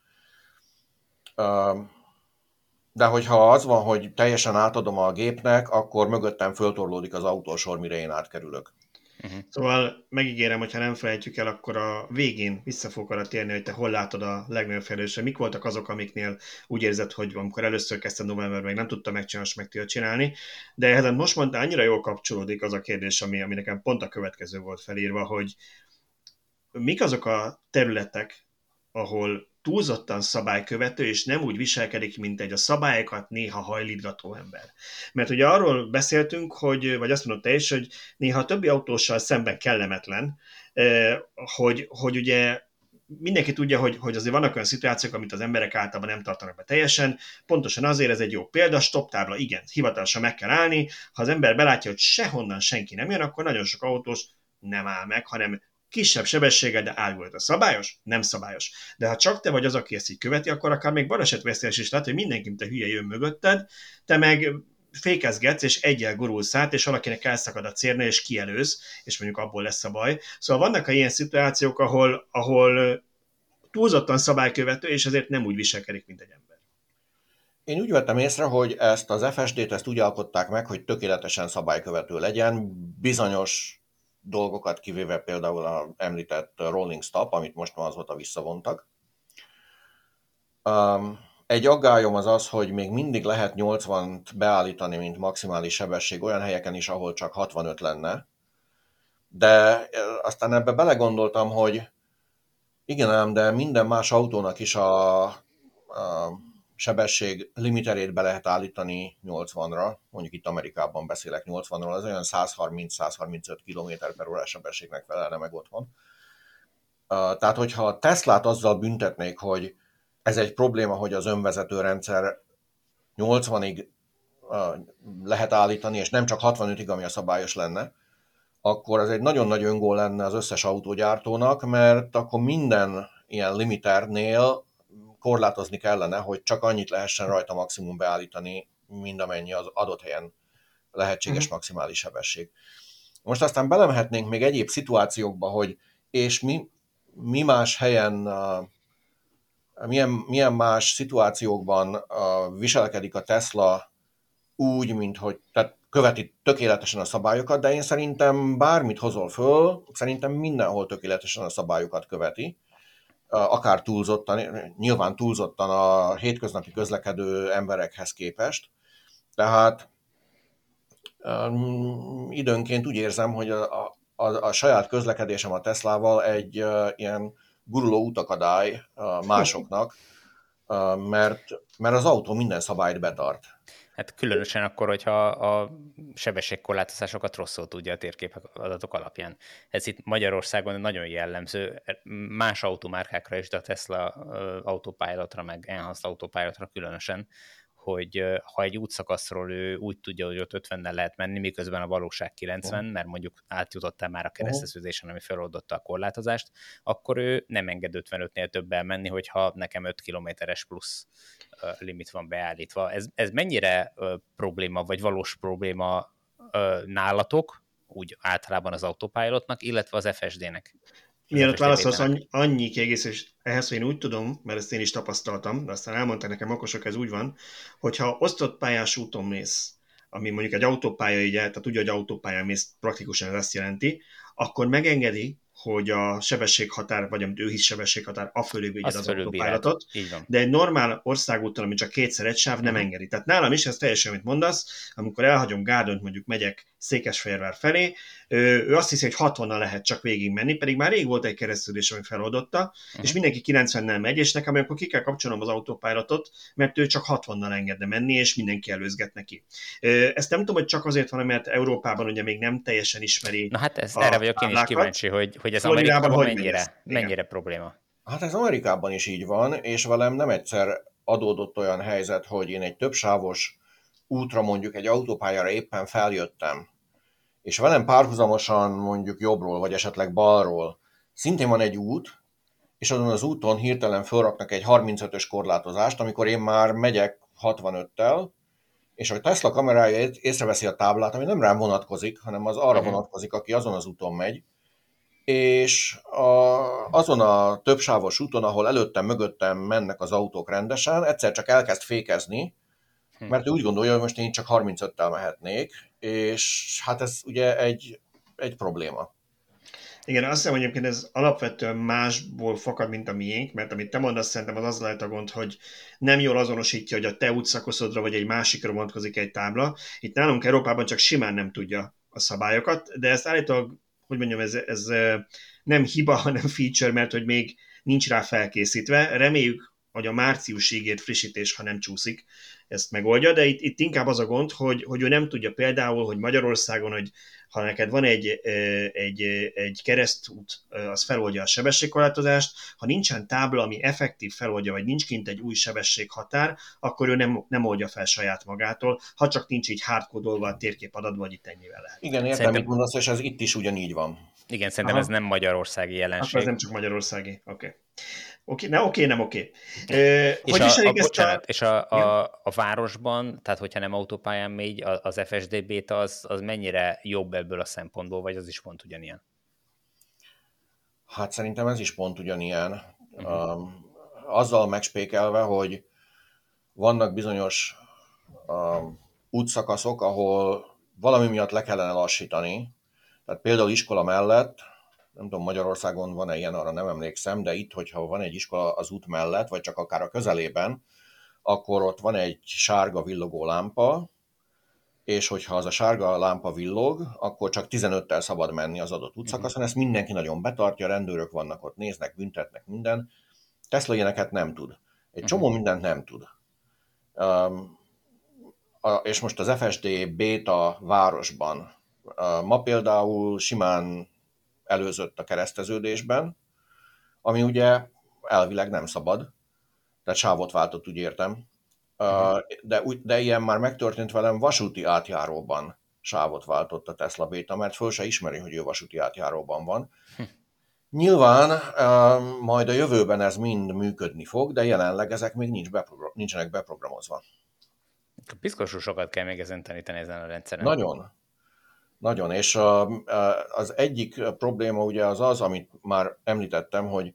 De hogyha az van, hogy teljesen átadom a gépnek, akkor mögöttem föltorlódik az autósor, mire én átkerülök. Uh-huh. Szóval megígérem, hogy ha nem felejtjük el, akkor a végén vissza fog arra térni, hogy te hol látod a legnagyobb fejlődésre. Mik voltak azok, amiknél úgy érzed, hogy amikor először kezdtem november, meg nem tudtam megcsinálni, meg tudja csinálni. De ehhez most mondta, annyira jól kapcsolódik az a kérdés, ami, ami nekem pont a következő volt felírva, hogy mik azok a területek, ahol túlzottan szabálykövető, és nem úgy viselkedik, mint egy a szabályokat néha hajlítgató ember. Mert ugye arról beszéltünk, hogy, vagy azt mondod te is, hogy néha a többi autóssal szemben kellemetlen, hogy, hogy ugye mindenki tudja, hogy, hogy azért vannak olyan szituációk, amit az emberek általában nem tartanak be teljesen. Pontosan azért ez egy jó példa, stop tábla, igen, hivatalosan meg kell állni. Ha az ember belátja, hogy sehonnan senki nem jön, akkor nagyon sok autós nem áll meg, hanem kisebb sebességgel, de árgult. A szabályos? Nem szabályos. De ha csak te vagy az, aki ezt így követi, akkor akár még balesetveszélyes is lehet, hogy mindenki, te hülye jön mögötted, te meg fékezgetsz, és egyel gurulsz át, és valakinek elszakad a cérne, és kielőz, és mondjuk abból lesz a baj. Szóval vannak ilyen szituációk, ahol, ahol túlzottan szabálykövető, és ezért nem úgy viselkedik, mint egy ember. Én úgy vettem észre, hogy ezt az FSD-t ezt úgy alkották meg, hogy tökéletesen szabálykövető legyen, bizonyos dolgokat, kivéve például a említett Rolling Stop, amit most már azóta visszavontak. Um, egy aggályom az az, hogy még mindig lehet 80-t beállítani, mint maximális sebesség olyan helyeken is, ahol csak 65 lenne. De aztán ebbe belegondoltam, hogy igen ám, de minden más autónak is a, a sebesség limiterét be lehet állítani 80-ra, mondjuk itt Amerikában beszélek 80-ról, az olyan 130-135 km per órás sebességnek felelne meg otthon. Tehát, hogyha a Teslát azzal büntetnék, hogy ez egy probléma, hogy az önvezető rendszer 80-ig lehet állítani, és nem csak 65-ig, ami a szabályos lenne, akkor ez egy nagyon nagy öngól lenne az összes autógyártónak, mert akkor minden ilyen limiternél korlátozni kellene, hogy csak annyit lehessen rajta maximum beállítani, mind amennyi az adott helyen lehetséges uh-huh. maximális sebesség. Most aztán belemehetnénk még egyéb szituációkba, hogy és mi, mi más helyen, milyen, milyen más szituációkban viselkedik a Tesla úgy, mint hogy tehát követi tökéletesen a szabályokat, de én szerintem bármit hozol föl, szerintem mindenhol tökéletesen a szabályokat követi akár túlzottan, nyilván túlzottan a hétköznapi közlekedő emberekhez képest. Tehát időnként úgy érzem, hogy a, a, a saját közlekedésem a Teslával egy ilyen guruló utakadály másoknak, mert, mert az autó minden szabályt betart. Hát különösen akkor, hogyha a sebességkorlátozásokat rosszul tudja a térképek adatok alapján. Ez itt Magyarországon nagyon jellemző, más automárkákra is, de a Tesla autópályára, meg Enhanced autópályára különösen, hogy ha egy útszakaszról ő úgy tudja, hogy ott 50-nel lehet menni, miközben a valóság 90, mert mondjuk átjutottál már a kereszteződésen, ami feloldotta a korlátozást, akkor ő nem enged 55-nél többel menni, hogyha nekem 5 kilométeres plusz limit van beállítva. Ez, ez mennyire probléma, vagy valós probléma nálatok, úgy általában az autopilotnak, illetve az FSD-nek? Mielőtt válaszolsz, annyi, annyi kiegészítés ehhez, hogy én úgy tudom, mert ezt én is tapasztaltam, de aztán elmondták nekem okosok, ez úgy van, hogyha osztott pályás úton mész, ami mondjuk egy autópálya, így, tehát ugye, hogy autópályán mész, praktikusan ez azt jelenti, akkor megengedi, hogy a sebességhatár, vagy amit ő hisz sebességhatár, a fölé vigyed az autópályátot, de egy normál országúton, ami csak kétszer egy sáv, nem uh-huh. engedi. Tehát nálam is, ez teljesen, amit mondasz, amikor elhagyom Gárdont, mondjuk megyek Székesfehérvár felé, ő azt hiszi, hogy 60-nal lehet csak végig menni, pedig már rég volt egy keresztülés, ami feloldotta, uh-huh. és mindenki 90-nel megy, és nekem akkor ki kell kapcsolnom az autópályátot, mert ő csak 60-nal engedne menni, és mindenki előzget neki. Ezt nem tudom, hogy csak azért van, mert Európában ugye még nem teljesen ismeri. Na hát ez, erre vagyok én is kíváncsi, hogy, hogy ez Amerikában hogy mennyire, mennyire probléma. Hát ez Amerikában is így van, és velem nem egyszer adódott olyan helyzet, hogy én egy többsávos útra mondjuk egy autópályára éppen feljöttem, és velem párhuzamosan mondjuk jobbról, vagy esetleg balról szintén van egy út, és azon az úton hirtelen felraknak egy 35-ös korlátozást, amikor én már megyek 65-tel, és a Tesla kamerája észreveszi a táblát, ami nem rám vonatkozik, hanem az arra uh-huh. vonatkozik, aki azon az úton megy, és a, azon a többsávos úton, ahol előttem, mögöttem mennek az autók rendesen, egyszer csak elkezd fékezni, hm. mert ő úgy gondolja, hogy most én csak 35-tel mehetnék, és hát ez ugye egy, egy probléma. Igen, azt hiszem, hogy egyébként ez alapvetően másból fakad, mint a miénk, mert amit te mondasz, szerintem az az lehet a gond, hogy nem jól azonosítja, hogy a te útszakaszodra vagy egy másikra vonatkozik egy tábla. Itt nálunk Európában csak simán nem tudja a szabályokat, de ezt állítólag, hogy mondjam, ez, ez nem hiba, hanem feature, mert hogy még nincs rá felkészítve. Reméljük, hogy a márciusig frissítés, ha nem csúszik, ezt megoldja, de itt, itt inkább az a gond, hogy, hogy ő nem tudja például, hogy Magyarországon, hogy ha neked van egy, egy, egy keresztút, az feloldja a sebességkorlátozást, ha nincsen tábla, ami effektív feloldja, vagy nincs kint egy új sebességhatár, akkor ő nem, nem oldja fel saját magától, ha csak nincs így hardkodolva a térkép adatban, hogy itt ennyivel lehet. Igen, értem, szerintem... mit mondasz, és ez itt is ugyanígy van. Igen, szerintem Aha. ez nem magyarországi jelenség. Akkor ez nem csak magyarországi, oké. Okay. Oké, okay, ne, oké, okay, nem oké. Okay. és, a, a, bocsánat, a... és a, a, a városban, tehát hogyha nem autópályán megy, az FSD beta az, az mennyire jobb ebből a szempontból, vagy az is pont ugyanilyen? Hát szerintem ez is pont ugyanilyen. Uh-huh. Um, azzal megspékelve, hogy vannak bizonyos um, útszakaszok, ahol valami miatt le kellene lassítani. Tehát például iskola mellett nem tudom, Magyarországon van-e ilyen, arra nem emlékszem, de itt, hogyha van egy iskola az út mellett, vagy csak akár a közelében, akkor ott van egy sárga villogó lámpa, és hogyha az a sárga lámpa villog, akkor csak 15-tel szabad menni az adott útszakaszon, ezt mindenki nagyon betartja, rendőrök vannak ott, néznek, büntetnek, minden. Tesla ilyeneket nem tud. Egy csomó mhm. mindent nem tud. Um, a, és most az FSD beta városban. Uh, ma például simán előzött a kereszteződésben, ami ugye elvileg nem szabad, tehát sávot váltott, úgy értem. Uh, de, de ilyen már megtörtént velem vasúti átjáróban sávot váltott a Tesla Beta, mert föl se ismeri, hogy ő vasúti átjáróban van. Hm. Nyilván majd a jövőben ez mind működni fog, de jelenleg ezek még nincs beprogram, nincsenek beprogramozva. Piszkosul sokat kell még ezen tanítani ezen a rendszeren. Nagyon. Nagyon, és a, az egyik probléma ugye az az, amit már említettem, hogy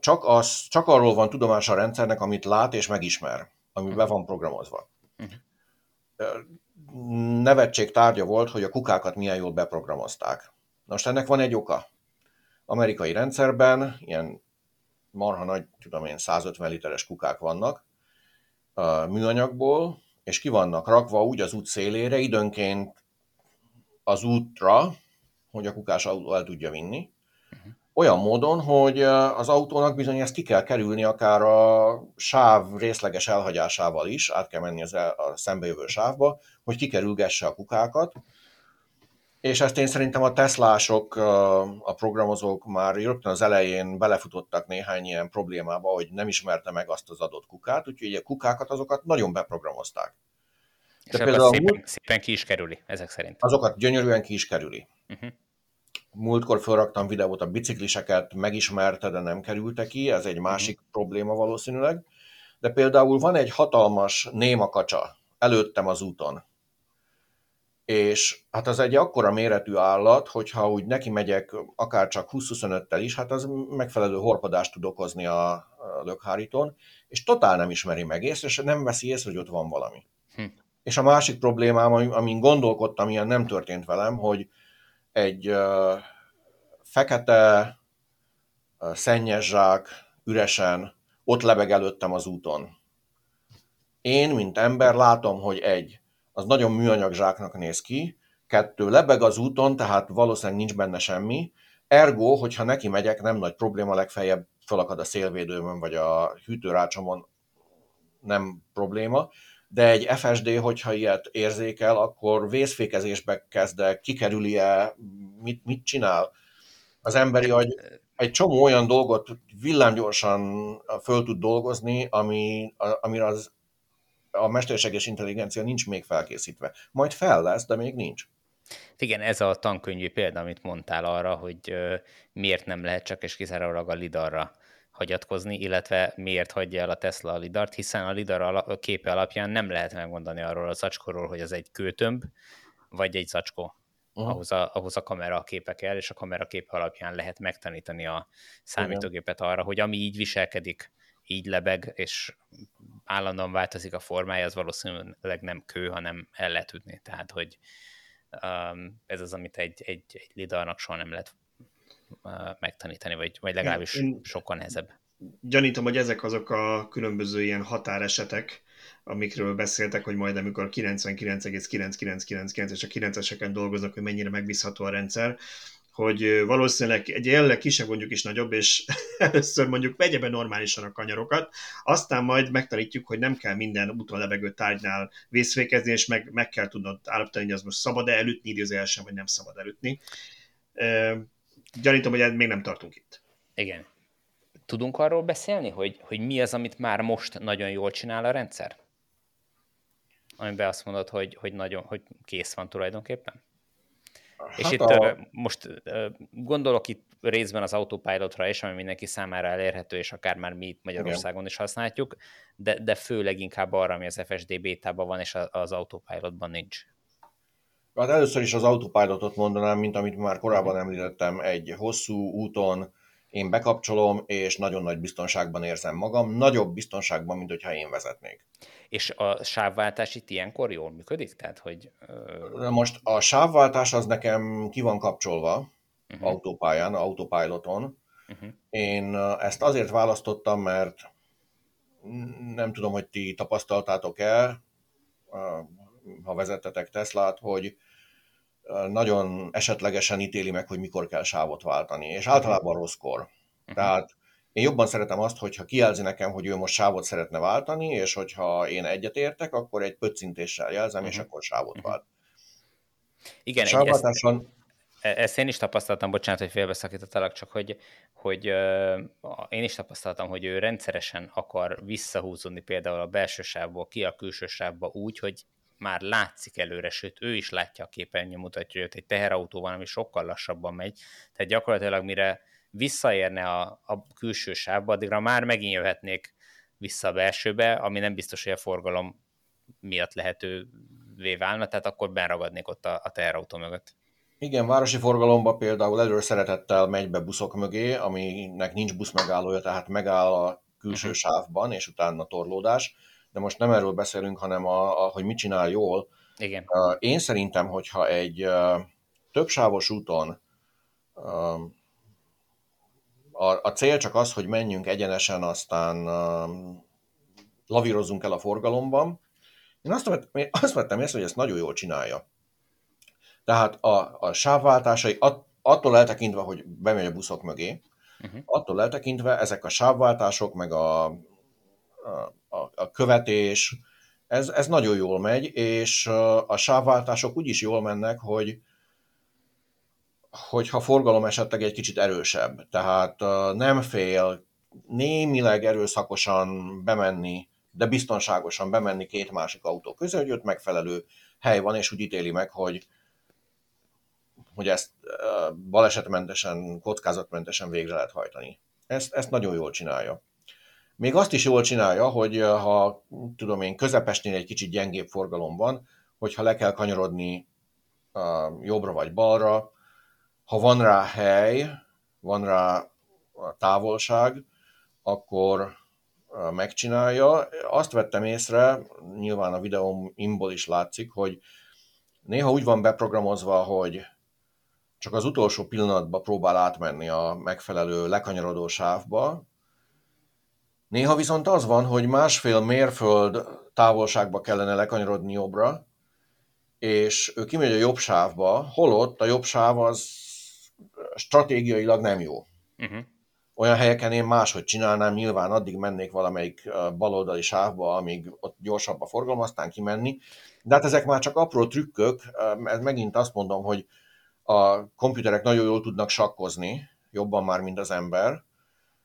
csak, az, csak arról van tudomás a rendszernek, amit lát és megismer, ami be van programozva. Nevetség tárgya volt, hogy a kukákat milyen jól beprogramozták. Most ennek van egy oka. amerikai rendszerben ilyen marha nagy, tudom én, 150 literes kukák vannak műanyagból, és ki vannak rakva úgy az út szélére, időnként az útra, hogy a kukás autó el tudja vinni. Uh-huh. Olyan módon, hogy az autónak bizony ezt ki kell kerülni akár a sáv részleges elhagyásával is, át kell menni az el, a szembejövő sávba, hogy kikerülgesse a kukákat, és ezt én szerintem a Teslások, a programozók már rögtön az elején belefutottak néhány ilyen problémába, hogy nem ismerte meg azt az adott kukát, úgyhogy a kukákat azokat nagyon beprogramozták. És De például szépen, múlt... szépen ki is kerüli, ezek szerint. Azokat gyönyörűen ki is kerüli. Uh-huh. Múltkor felraktam videót, a bicikliseket megismerte, de nem kerülte ki, ez egy másik uh-huh. probléma valószínűleg. De például van egy hatalmas néma kacsa előttem az úton, és hát az egy akkora méretű állat, hogyha úgy neki megyek akár csak 20-25-tel is, hát az megfelelő horpadást tud okozni a, lökhárítón, és totál nem ismeri meg észre, és nem veszi észre, hogy ott van valami. És a másik problémám, amin gondolkodtam, ilyen nem történt velem, hogy egy fekete uh, szennyes zsák üresen ott lebeg előttem az úton. Én, mint ember látom, hogy egy, az nagyon műanyag zsáknak néz ki, kettő, lebeg az úton, tehát valószínűleg nincs benne semmi, ergo, hogyha neki megyek, nem nagy probléma, legfeljebb felakad a szélvédőmön, vagy a hűtőrácsomon, nem probléma, de egy FSD, hogyha ilyet érzékel, akkor vészfékezésbe kezdek, kikerüli-e, mit, mit csinál. Az emberi agy egy csomó olyan dolgot villámgyorsan föl tud dolgozni, ami, amire az a mesterséges intelligencia nincs még felkészítve. Majd fel lesz, de még nincs. Igen, ez a tankönyvi példa, amit mondtál arra, hogy miért nem lehet csak és kizárólag a lidarra hagyatkozni, illetve miért hagyja el a Tesla a lidart, hiszen a lidar a képe alapján nem lehet megmondani arról a zacskóról, hogy az egy kőtömb, vagy egy zacskó. Uh-huh. Ahhoz, a, ahhoz a kamera a képe kell, és a kamera képe alapján lehet megtanítani a számítógépet arra, hogy ami így viselkedik, így lebeg, és állandóan változik a formája, az valószínűleg nem kő, hanem el lehet ütni. Tehát, hogy um, ez az, amit egy, egy, egy lidarnak soha nem lehet megtanítani, vagy, vagy legalábbis Én sokkal nehezebb. Gyanítom, hogy ezek azok a különböző ilyen határesetek, amikről beszéltek, hogy majd amikor 99,9999 és a 9-eseken dolgoznak, hogy mennyire megbízható a rendszer, hogy valószínűleg egy jelenleg kisebb mondjuk is nagyobb, és először mondjuk vegye be normálisan a kanyarokat, aztán majd megtanítjuk, hogy nem kell minden úton lebegő tárgynál vészfékezni, és meg, meg kell tudnod állapítani, hogy az most szabad-e elütni időzőjelesen, vagy nem szabad elütni. Gyanítom, hogy még nem tartunk itt. Igen. Tudunk arról beszélni, hogy, hogy mi az, amit már most nagyon jól csinál a rendszer? Amiben azt mondod, hogy, hogy, nagyon, hogy kész van tulajdonképpen? Hát és itt a... most gondolok itt részben az autopilotra is, ami mindenki számára elérhető, és akár már mi itt Magyarországon Igen. is használjuk, de, de főleg inkább arra, ami az FSD bétában van, és az autopilotban nincs. Hát először is az autopilotot mondanám, mint amit már korábban említettem, egy hosszú úton én bekapcsolom, és nagyon nagy biztonságban érzem magam, nagyobb biztonságban, mint hogyha én vezetnék. És a sávváltás itt ilyenkor jól működik? Tehát, hogy, ö... Most a sávváltás az nekem ki van kapcsolva uh-huh. autópályán, autopiloton. Uh-huh. Én ezt azért választottam, mert nem tudom, hogy ti tapasztaltátok-e, ha vezettetek Teslát, hogy nagyon esetlegesen ítéli meg, hogy mikor kell sávot váltani, és általában rosszkor. Uh-huh. Tehát én jobban szeretem azt, hogyha kijelzi nekem, hogy ő most sávot szeretne váltani, és hogyha én egyetértek, akkor egy pöccintéssel jelzem, uh-huh. és mhm. akkor sávot uh-huh. vált. Igen, Sávváltáson... ezt, e- ezt én is tapasztaltam, bocsánat, hogy félbeszakítottalak, csak hogy, hogy uh, én is tapasztaltam, hogy ő rendszeresen akar visszahúzódni például a belső sávból ki a külső sávba úgy, hogy már látszik előre, sőt ő is látja a képernyő mutatja, hogy egy teherautó van, ami sokkal lassabban megy, tehát gyakorlatilag mire visszaérne a, a külső sávba, addigra már megint jöhetnék vissza a belsőbe, ami nem biztos, hogy a forgalom miatt lehetővé válna, tehát akkor benragadnék ott a, a teherautó mögött. Igen, városi forgalomba például előre szeretettel megy be buszok mögé, aminek nincs busz megállója, tehát megáll a külső uh-huh. sávban, és utána torlódás. De most nem erről beszélünk, hanem a, a, hogy mit csinál jól. Igen. Én szerintem, hogyha egy többsávos úton a, a cél csak az, hogy menjünk egyenesen, aztán lavírozzunk el a forgalomban. Én azt, vett, én azt vettem észre, hogy ezt nagyon jól csinálja. Tehát a, a sávváltásai, att, attól eltekintve, hogy bemegy a buszok mögé, uh-huh. attól eltekintve ezek a sávváltások, meg a, a, a, követés, ez, ez nagyon jól megy, és a sávváltások úgy is jól mennek, hogy hogyha forgalom esetleg egy kicsit erősebb, tehát nem fél némileg erőszakosan bemenni, de biztonságosan bemenni két másik autó közé, hogy ott megfelelő hely van, és úgy ítéli meg, hogy, hogy ezt balesetmentesen, kockázatmentesen végre lehet hajtani. Ezt, ezt nagyon jól csinálja. Még azt is jól csinálja, hogy ha tudom én, közepesnél egy kicsit gyengébb forgalom van, hogyha le kell kanyarodni jobbra vagy balra, ha van rá hely, van rá távolság, akkor megcsinálja. Azt vettem észre, nyilván a videómból is látszik, hogy néha úgy van beprogramozva, hogy csak az utolsó pillanatban próbál átmenni a megfelelő lekanyarodó sávba. Néha viszont az van, hogy másfél mérföld távolságba kellene lekanyarodni jobbra, és ő kimegy a jobb sávba, holott a jobb sáv az stratégiailag nem jó. Uh-huh. Olyan helyeken én máshogy csinálnám, nyilván addig mennék valamelyik baloldali sávba, amíg ott gyorsabb a forgalom, aztán kimenni. De hát ezek már csak apró trükkök, ez megint azt mondom, hogy a komputerek nagyon jól tudnak sakkozni, jobban már, mint az ember,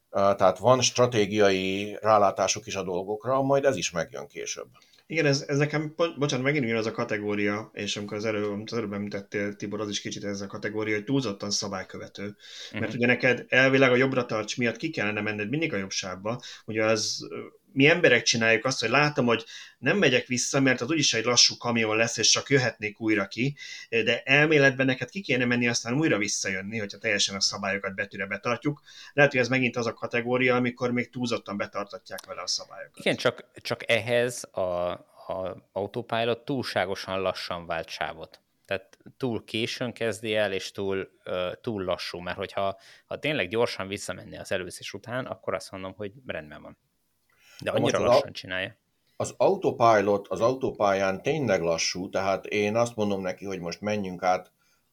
tehát van stratégiai rálátások is a dolgokra, majd ez is megjön később. Igen, ez, ez nekem, bocsánat, megint jön az a kategória, és amikor az előbb, amit az előbb említettél, Tibor, az is kicsit ez a kategória, hogy túlzottan szabálykövető. Uh-huh. Mert ugye neked elvileg a jobbra tarts miatt ki kellene menned mindig a jobb sávba, ugye az mi emberek csináljuk azt, hogy látom, hogy nem megyek vissza, mert az úgyis egy lassú kamion lesz, és csak jöhetnék újra ki, de elméletben neked ki kéne menni, aztán újra visszajönni, hogyha teljesen a szabályokat betűre betartjuk. Lehet, hogy ez megint az a kategória, amikor még túlzottan betartatják vele a szabályokat. Igen, csak, csak ehhez a, a autopilot túlságosan lassan vált sávot. Tehát túl későn kezdi el, és túl, túl lassú, mert hogyha ha tényleg gyorsan visszamenni az előzés után, akkor azt mondom, hogy rendben van. De annyira Most lassan a, csinálja. Az autopilot az autópályán tényleg lassú, tehát én azt mondom neki, hogy most menjünk át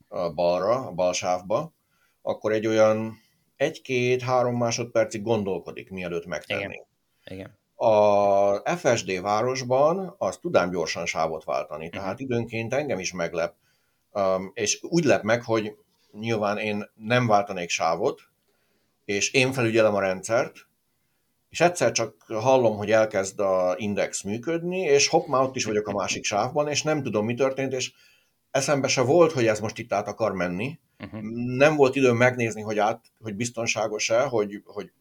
a balra, a balsávba, akkor egy olyan egy-két-három másodpercig gondolkodik, mielőtt megtennénk. Igen. Igen. A FSD városban az tudám gyorsan sávot váltani, uh-huh. tehát időnként engem is meglep, um, és úgy lep meg, hogy nyilván én nem váltanék sávot, és én felügyelem a rendszert, és egyszer csak hallom, hogy elkezd a index működni, és hopp, már ott is vagyok a másik sávban, és nem tudom, mi történt, és eszembe se volt, hogy ez most itt át akar menni. Uh-huh. Nem volt időm megnézni, hogy, át, hogy biztonságos-e, hogy, hogy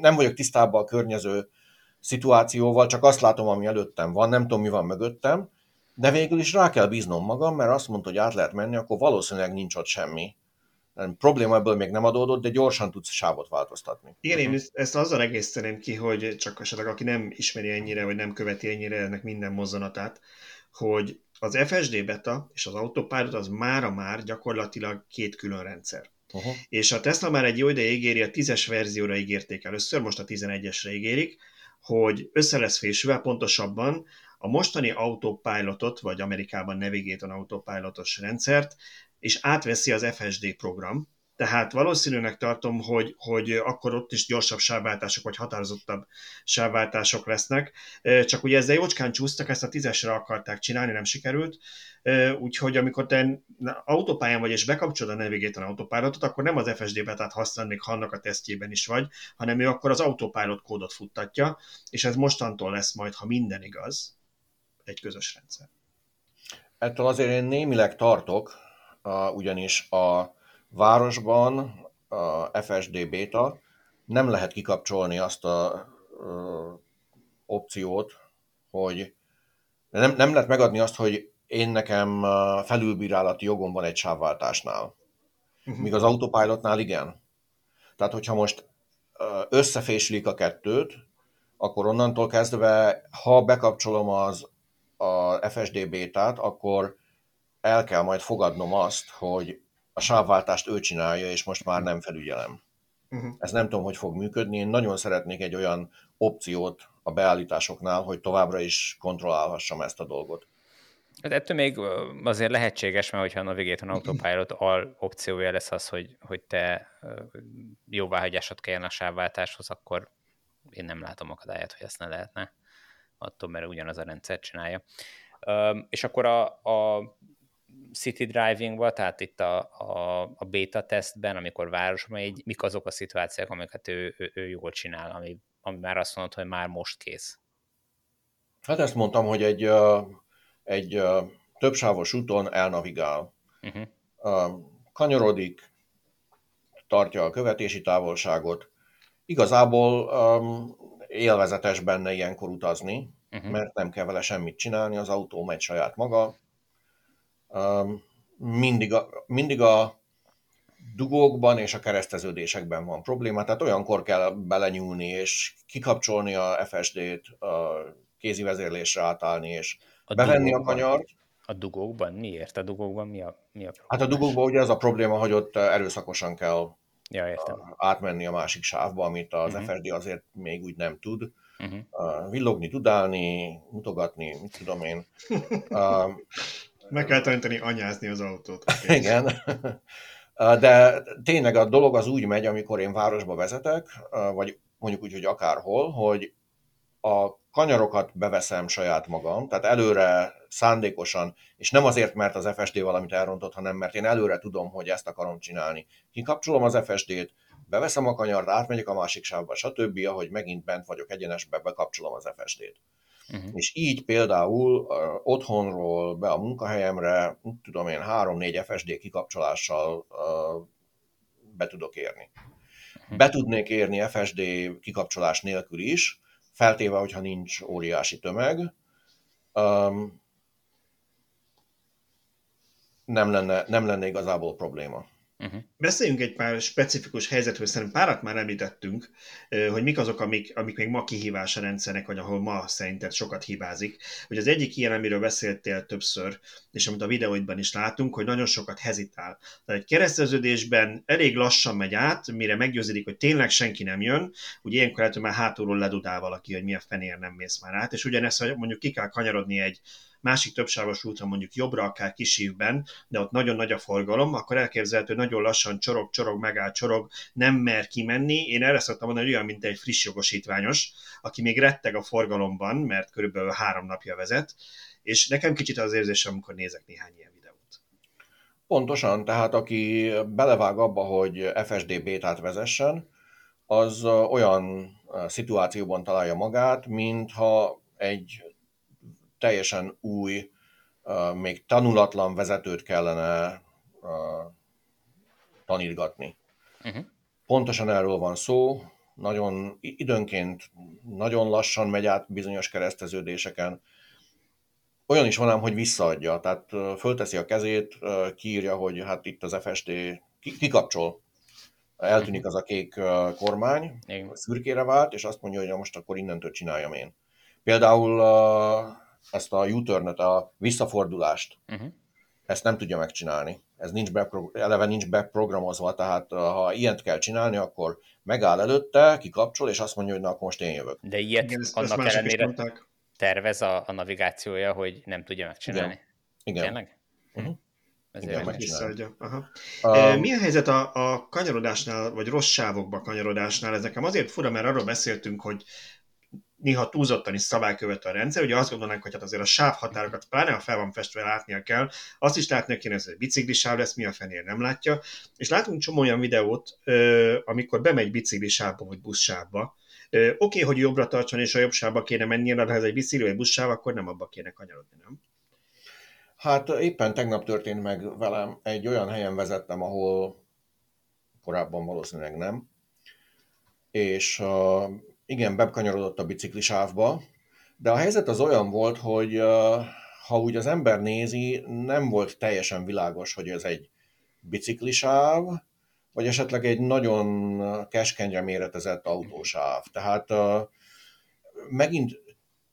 nem vagyok tisztában a környező szituációval, csak azt látom, ami előttem van, nem tudom, mi van mögöttem, de végül is rá kell bíznom magam, mert azt mondta, hogy át lehet menni, akkor valószínűleg nincs ott semmi probléma ebből még nem adódott, de gyorsan tudsz sávot változtatni. Igen, én ezt azzal egészteném ki, hogy csak esetleg aki nem ismeri ennyire, vagy nem követi ennyire ennek minden mozzanatát, hogy az FSD beta és az autopilot az mára már gyakorlatilag két külön rendszer. Uh-huh. És a Tesla már egy jó ide ígéri, a 10-es verzióra ígérték először, most a 11-esre ígérik, hogy össze lesz fésülve, pontosabban a mostani autopilotot, vagy Amerikában Navigator autopilotos rendszert és átveszi az FSD program, tehát valószínűnek tartom, hogy, hogy akkor ott is gyorsabb sávváltások, vagy határozottabb sávváltások lesznek. Csak ugye ezzel jócskán csúsztak, ezt a tízesre akarták csinálni, nem sikerült. Úgyhogy amikor te autópályán vagy, és bekapcsolod a Navigator autopilotot, akkor nem az FSD betát használ, még annak a tesztjében is vagy, hanem ő akkor az autopilot kódot futtatja, és ez mostantól lesz majd, ha minden igaz, egy közös rendszer. Ettől azért én némileg tartok, ugyanis a városban a FSD beta nem lehet kikapcsolni azt a opciót, hogy nem, nem lehet megadni azt, hogy én nekem felülbírálati jogom van egy sávváltásnál. Uh-huh. Míg az autopilotnál igen. Tehát, hogyha most összefésülik a kettőt, akkor onnantól kezdve, ha bekapcsolom az a FSD bétát, akkor el kell majd fogadnom azt, hogy a sávváltást ő csinálja, és most már nem felügyelem. Uh-huh. Ez nem tudom, hogy fog működni. Én nagyon szeretnék egy olyan opciót a beállításoknál, hogy továbbra is kontrollálhassam ezt a dolgot. Hát ettől még azért lehetséges, mert hogyha a Navigator Autopilot al opciója lesz az, hogy, hogy te jóváhagyásod kelljen a sávváltáshoz, akkor én nem látom akadályát, hogy ezt ne lehetne. Attól, mert ugyanaz a rendszer csinálja. És akkor a, a city driving tehát itt a, a, a beta testben, amikor városban így, mik azok a szituációk, amiket ő, ő, ő jól csinál, ami, ami már azt mondod, hogy már most kész? Hát ezt mondtam, hogy egy, egy többsávos úton elnavigál. Uh-huh. Kanyarodik, tartja a követési távolságot. Igazából um, élvezetes benne ilyenkor utazni, uh-huh. mert nem kell vele semmit csinálni, az autó megy saját maga, mindig a, mindig a dugókban és a kereszteződésekben van probléma, tehát olyankor kell belenyúlni és kikapcsolni a FSD-t, a kézi vezérlésre átállni és a bevenni dugókban, a kanyart. A dugókban? Miért? A dugókban mi a, mi a probléma? Hát a dugókban ugye az a probléma, hogy ott erőszakosan kell ja, értem. átmenni a másik sávba, amit az uh-huh. Mhm. FSD azért még úgy nem tud. Uh-huh. Villogni, tudálni, mutogatni, mit tudom én. Meg kell tanítani anyázni az autót. Igen. De tényleg a dolog az úgy megy, amikor én városba vezetek, vagy mondjuk úgy, hogy akárhol, hogy a kanyarokat beveszem saját magam, tehát előre szándékosan, és nem azért, mert az FSD valamit elrontott, hanem mert én előre tudom, hogy ezt akarom csinálni. Kikapcsolom az FSD-t, beveszem a kanyart, átmegyek a másik sávba, stb., ahogy megint bent vagyok egyenesbe, bekapcsolom az FSD-t. Uh-huh. És így például uh, otthonról be a munkahelyemre, tudom én, 3-4 FSD kikapcsolással uh, be tudok érni. Uh-huh. Be tudnék érni FSD kikapcsolás nélkül is, feltéve, hogyha nincs óriási tömeg. Um, nem lenne, nem lenne igazából probléma. Uh-huh. Beszéljünk egy pár specifikus helyzetről, szerintem párat már említettünk, hogy mik azok, amik, amik még ma kihívás a rendszernek, vagy ahol ma szerinted sokat hibázik. Hogy az egyik ilyen, amiről beszéltél többször, és amit a videóidban is látunk, hogy nagyon sokat hezitál. Tehát egy kereszteződésben elég lassan megy át, mire meggyőződik, hogy tényleg senki nem jön, ugye ilyenkor lehet, hogy már hátulról ledudál valaki, hogy mi a fenér nem mész már át, és ugyanezt, hogy mondjuk ki kell kanyarodni egy másik többsávos útra mondjuk jobbra, akár kisívben, de ott nagyon nagy a forgalom, akkor elképzelhető, hogy nagyon lassan csorog, csorog, megáll, csorog, nem mer kimenni. Én erre szoktam mondani, hogy olyan, mint egy friss jogosítványos, aki még retteg a forgalomban, mert körülbelül három napja vezet, és nekem kicsit az érzésem, amikor nézek néhány ilyen. Pontosan, tehát aki belevág abba, hogy FSD bétát vezessen, az olyan szituációban találja magát, mintha egy teljesen új, még tanulatlan vezetőt kellene tanítgatni. Uh-huh. Pontosan erről van szó, nagyon időnként nagyon lassan megy át bizonyos kereszteződéseken. Olyan is van ám, hogy visszaadja, tehát fölteszi a kezét, kiírja, hogy hát itt az FSD kikapcsol, eltűnik az a kék kormány, szürkére vált, és azt mondja, hogy most akkor innentől csináljam én. Például ezt a u a visszafordulást, uh-huh. ezt nem tudja megcsinálni. Ez nincs bepro- eleve nincs beprogramozva, tehát ha ilyet kell csinálni, akkor megáll előtte, kikapcsol, és azt mondja, hogy na, akkor most én jövök. De ilyet Igen, ezt, annak ezt ellenére tervez a, a navigációja, hogy nem tudja megcsinálni. Igen. Tényleg? Uh-huh. Igen, visszaadja. Aha. Um, Mi a helyzet a, a kanyarodásnál, vagy rossz sávokba kanyarodásnál? Ez nekem azért fura, mert arról beszéltünk, hogy néha túlzottan is szabálykövető a rendszer, ugye azt gondolnánk, hogy hát azért a sávhatárokat, pláne ha fel van festve, látnia kell, azt is látnia kéne, hogy biciklisáv lesz, mi a fenér nem látja, és látunk csomó olyan videót, amikor bemegy biciklisávba vagy buszsávba, Oké, okay, hogy jobbra tartson, és a jobb sávba kéne mennie, de ha ez egy bicikli vagy buszsáv, akkor nem abba kéne kanyarodni, nem? Hát éppen tegnap történt meg velem, egy olyan helyen vezettem, ahol korábban valószínűleg nem, és igen, bekanyarodott a biciklisávba, de a helyzet az olyan volt, hogy ha úgy az ember nézi, nem volt teljesen világos, hogy ez egy biciklisáv, vagy esetleg egy nagyon keskenyre méretezett autósáv. Tehát megint,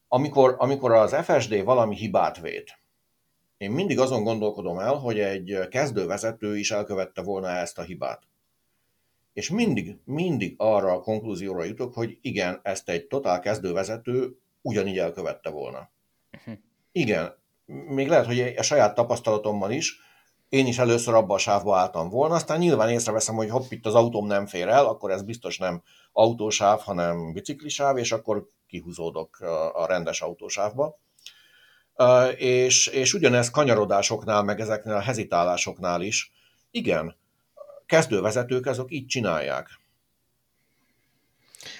amikor, amikor az FSD valami hibát vét, én mindig azon gondolkodom el, hogy egy kezdővezető is elkövette volna ezt a hibát és mindig, mindig arra a konklúzióra jutok, hogy igen, ezt egy totál kezdővezető ugyanígy elkövette volna. Uh-huh. Igen, még lehet, hogy a saját tapasztalatommal is, én is először abba a sávba álltam volna, aztán nyilván észreveszem, hogy hopp, itt az autóm nem fér el, akkor ez biztos nem autósáv, hanem biciklisáv, és akkor kihúzódok a rendes autósávba. És, és ugyanez kanyarodásoknál, meg ezeknél a hezitálásoknál is, igen, kezdővezetők azok így csinálják.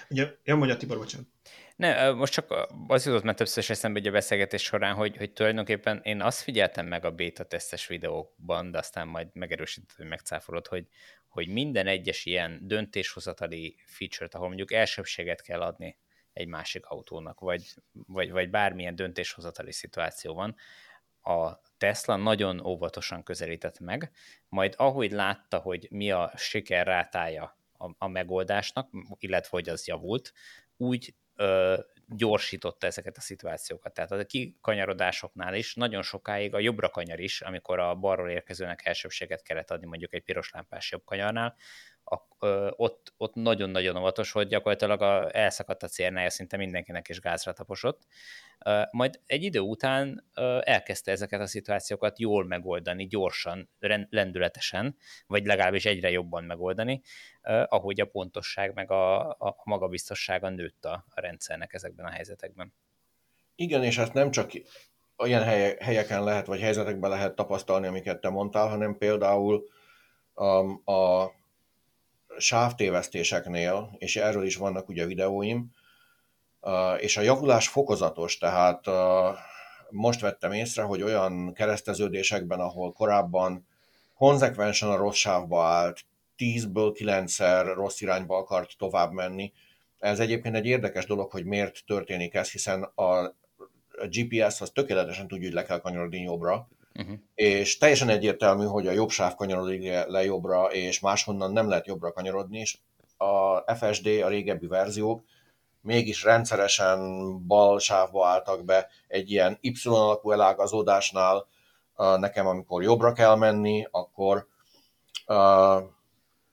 Ugye, ja, mondja Tibor, bocsánat. Ne, most csak az jutott mert többször is eszembe a beszélgetés során, hogy, hogy tulajdonképpen én azt figyeltem meg a beta tesztes videókban, de aztán majd megerősített, hogy megcáfolod, hogy, hogy minden egyes ilyen döntéshozatali feature-t, ahol mondjuk elsőbséget kell adni egy másik autónak, vagy, vagy, vagy bármilyen döntéshozatali szituáció van, a Tesla nagyon óvatosan közelített meg, majd ahogy látta, hogy mi a siker rátája a, a megoldásnak, illetve hogy az javult, úgy ö, gyorsította ezeket a szituációkat. Tehát a kikanyarodásoknál is nagyon sokáig a jobbra kanyar is, amikor a balról érkezőnek elsőbséget kellett adni mondjuk egy piros lámpás jobb kanyarnál, a, ö, ott, ott nagyon-nagyon óvatos, hogy gyakorlatilag a, elszakadt a cérnája, szinte mindenkinek is gázra taposott. Ö, majd egy idő után ö, elkezdte ezeket a szituációkat jól megoldani, gyorsan, lendületesen, vagy legalábbis egyre jobban megoldani, ö, ahogy a pontosság meg a, a magabiztossága nőtt a, a rendszernek ezekben a helyzetekben. Igen, és ezt nem csak olyan helyeken lehet, vagy helyzetekben lehet tapasztalni, amiket te mondtál, hanem például a, a sávtévesztéseknél, és erről is vannak ugye videóim, és a javulás fokozatos, tehát most vettem észre, hogy olyan kereszteződésekben, ahol korábban konzekvensen a rossz sávba állt, 10-ből 9-szer rossz irányba akart tovább menni. Ez egyébként egy érdekes dolog, hogy miért történik ez, hiszen a GPS az tökéletesen tudja, hogy le kell kanyarodni jobbra, Uh-huh. És teljesen egyértelmű, hogy a jobb sáv kanyarodik le jobbra, és máshonnan nem lehet jobbra kanyarodni, és a FSD, a régebbi verziók mégis rendszeresen bal sávba álltak be egy ilyen Y alakú elágazódásnál, nekem amikor jobbra kell menni, akkor uh,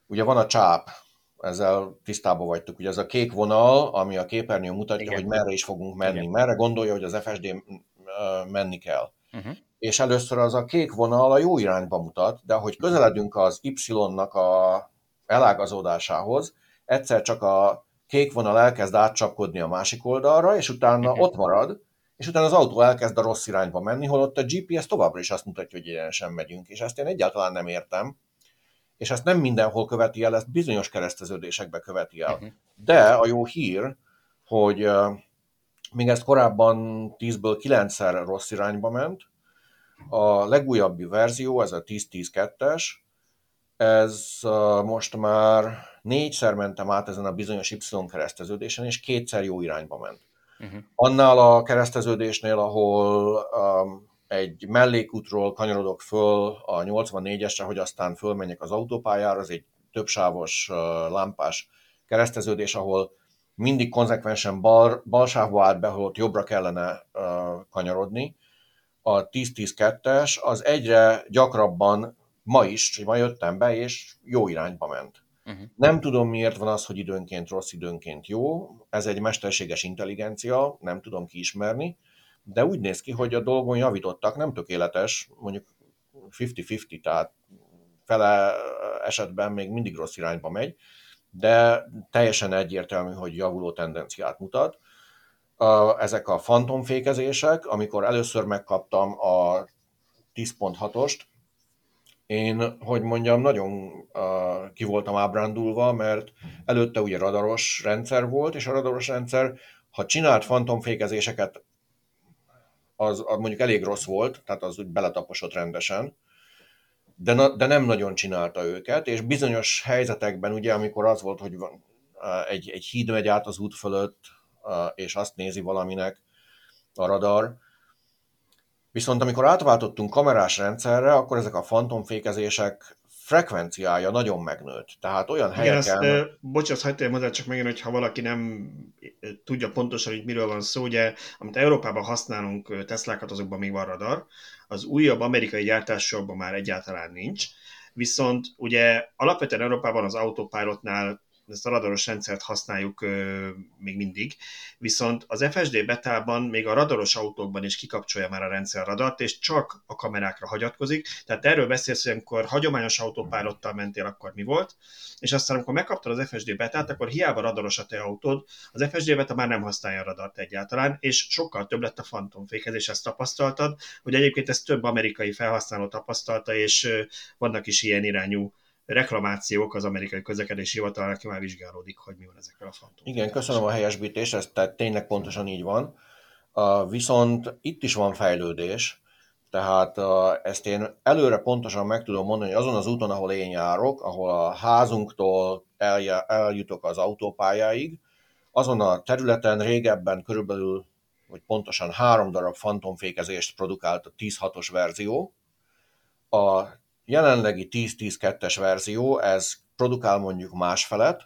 ugye van a csáp, ezzel tisztában vagytok, ugye ez a kék vonal, ami a képernyő mutatja, Igen. hogy merre is fogunk menni, Igen. merre gondolja, hogy az FSD menni kell. Uh-huh és először az a kék vonal a jó irányba mutat, de ahogy közeledünk az Y-nak a elágazódásához, egyszer csak a kék vonal elkezd átcsapkodni a másik oldalra, és utána ott marad, és utána az autó elkezd a rossz irányba menni, holott a GPS továbbra is azt mutatja, hogy egyenesen megyünk, és ezt én egyáltalán nem értem, és ezt nem mindenhol követi el, ezt bizonyos kereszteződésekbe követi el. Uh-huh. De a jó hír, hogy még ezt korábban 10-ből 9-szer rossz irányba ment, a legújabbi verzió, ez a 10.10.2-es, ez most már négyszer mentem át ezen a bizonyos Y kereszteződésen, és kétszer jó irányba ment. Uh-huh. Annál a kereszteződésnél, ahol um, egy mellékútról kanyarodok föl a 84-esre, hogy aztán fölmenjek az autópályára, az egy többsávos uh, lámpás kereszteződés, ahol mindig konzekvensen bal, bal sávba állt be, holott jobbra kellene uh, kanyarodni, a 10-10-2-es az egyre gyakrabban ma is, ma jöttem be, és jó irányba ment. Uh-huh. Nem tudom, miért van az, hogy időnként rossz, időnként jó. Ez egy mesterséges intelligencia, nem tudom kiismerni, de úgy néz ki, hogy a dolgon javítottak, nem tökéletes, mondjuk 50-50, tehát fele esetben még mindig rossz irányba megy, de teljesen egyértelmű, hogy javuló tendenciát mutat a, ezek a fantomfékezések, amikor először megkaptam a 10.6-ost, én, hogy mondjam, nagyon uh, ki voltam ábrándulva, mert előtte ugye radaros rendszer volt, és a radaros rendszer, ha csinált fantomfékezéseket, az, az mondjuk elég rossz volt, tehát az úgy beletaposott rendesen, de, na, de nem nagyon csinálta őket, és bizonyos helyzetekben ugye, amikor az volt, hogy van, egy, egy híd megy át az út fölött, és azt nézi valaminek a radar. Viszont amikor átváltottunk kamerás rendszerre, akkor ezek a fantomfékezések frekvenciája nagyon megnőtt. Tehát olyan helyeken... Igen, ezt, bocs, azt hagyta mondani csak megint, hogy ha valaki nem tudja pontosan, hogy miről van szó, ugye, amit Európában használunk Teslákat, azokban még van radar, az újabb amerikai gyártásokban már egyáltalán nincs, viszont ugye alapvetően Európában az autopilotnál ezt a radaros rendszert használjuk ö, még mindig, viszont az FSD betában még a radaros autókban is kikapcsolja már a rendszer radart, és csak a kamerákra hagyatkozik, tehát erről beszélsz, hogy amikor hagyományos autópilottal mentél, akkor mi volt, és aztán amikor megkaptad az FSD betát, akkor hiába radaros a te autód, az FSD beta már nem használja a radart egyáltalán, és sokkal több lett a fantomfékhez, és ezt tapasztaltad, hogy egyébként ezt több amerikai felhasználó tapasztalta, és vannak is ilyen irányú reklamációk az amerikai közlekedési hivatal, aki már vizsgálódik, hogy mi van ezekkel a fantom. Igen, köszönöm a helyesbítést, ez tehát tényleg pontosan így van. Uh, viszont itt is van fejlődés, tehát uh, ezt én előre pontosan meg tudom mondani, hogy azon az úton, ahol én járok, ahol a házunktól eljutok az autópályáig, azon a területen régebben körülbelül, vagy pontosan három darab fantomfékezést produkált a 10.6-os verzió. A jelenlegi 10-10-2-es verzió, ez produkál mondjuk másfelet,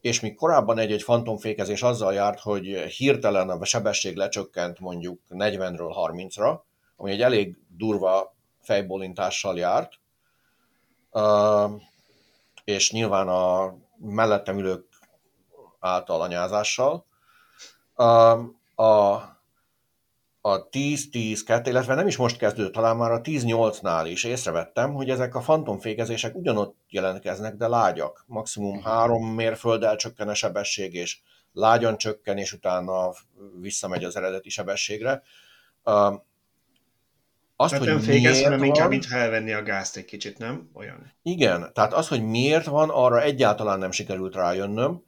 és míg korábban egy-egy fantomfékezés azzal járt, hogy hirtelen a sebesség lecsökkent mondjuk 40-ről 30-ra, ami egy elég durva fejbólintással járt, és nyilván a mellettem ülők által anyázással. A a 10-10-2, illetve nem is most kezdődött, talán már a 10-8-nál is észrevettem, hogy ezek a fantomfékezések ugyanott jelentkeznek, de lágyak. Maximum három mérfölddel csökken a sebesség, és lágyan csökken, és utána visszamegy az eredeti sebességre. Uh, azt, tehát hogy nem fékez, hanem van, inkább mintha elvenni a gázt egy kicsit, nem? Olyan. Igen, tehát az, hogy miért van, arra egyáltalán nem sikerült rájönnöm,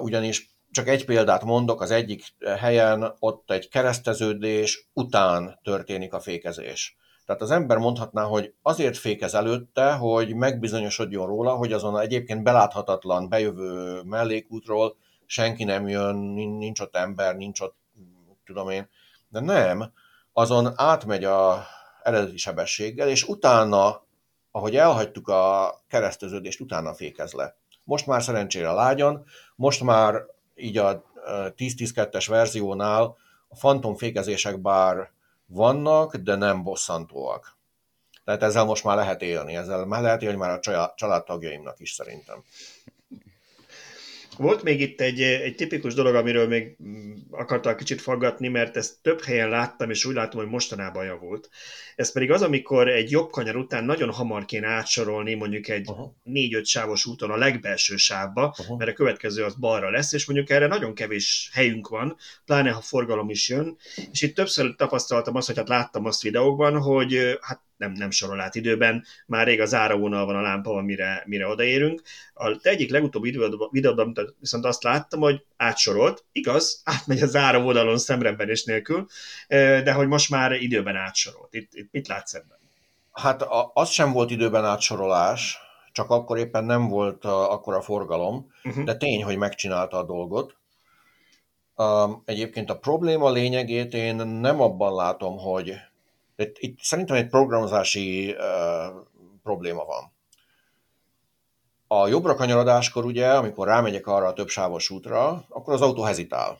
ugyanis csak egy példát mondok, az egyik helyen ott egy kereszteződés után történik a fékezés. Tehát az ember mondhatná, hogy azért fékez előtte, hogy megbizonyosodjon róla, hogy azon egyébként beláthatatlan bejövő mellékútról senki nem jön, nincs ott ember, nincs ott, tudom én. De nem, azon átmegy a eredeti sebességgel, és utána, ahogy elhagytuk a kereszteződést, utána fékez le. Most már szerencsére lágyan, most már így a 10-10-2-es verziónál a fantomfékezések bár vannak, de nem bosszantóak. Tehát ezzel most már lehet élni, ezzel már lehet élni már a családtagjaimnak is szerintem. Volt még itt egy, egy tipikus dolog, amiről még akartam kicsit faggatni, mert ezt több helyen láttam, és úgy látom, hogy mostanában javult. Ez pedig az, amikor egy jobb kanyar után nagyon hamar kéne átsorolni mondjuk egy négy-öt sávos úton a legbelső sávba, uh-huh. mert a következő az balra lesz, és mondjuk erre nagyon kevés helyünk van, pláne ha forgalom is jön, és itt többször tapasztaltam azt, hogy hát láttam azt videókban, hogy hát nem, nem sorol át időben, már rég a záróvonal van a lámpa, mire, mire odaérünk. A te egyik legutóbbi videóban viszont azt láttam, hogy átsorolt, igaz, átmegy a záróvonalon szemrenbenés nélkül, de hogy most már időben átsorolt. Itt, itt mit látsz ebben? Hát az sem volt időben átsorolás, csak akkor éppen nem volt akkor a forgalom, uh-huh. de tény, hogy megcsinálta a dolgot. Egyébként a probléma lényegét én nem abban látom, hogy itt, itt szerintem egy programozási uh, probléma van. A jobbra kanyarodáskor ugye, amikor rámegyek arra a többsávos útra, akkor az autó hezitál.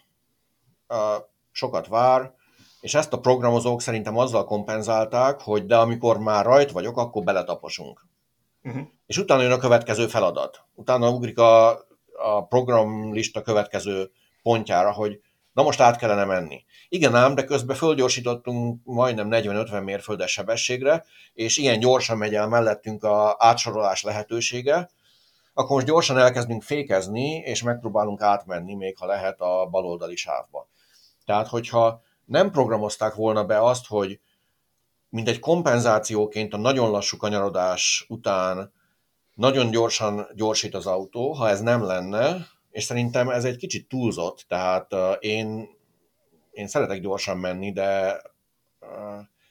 Uh, sokat vár, és ezt a programozók szerintem azzal kompenzálták, hogy de amikor már rajt vagyok, akkor beletaposunk. Uh-huh. És utána jön a következő feladat. Utána ugrik a, a programlista következő pontjára, hogy na most át kellene menni. Igen ám, de közben fölgyorsítottunk majdnem 40-50 mérföldes sebességre, és ilyen gyorsan megy el mellettünk a átsorolás lehetősége, akkor most gyorsan elkezdünk fékezni, és megpróbálunk átmenni, még ha lehet a baloldali sávba. Tehát, hogyha nem programozták volna be azt, hogy mint egy kompenzációként a nagyon lassú kanyarodás után nagyon gyorsan gyorsít az autó, ha ez nem lenne, és szerintem ez egy kicsit túlzott, tehát én, én szeretek gyorsan menni, de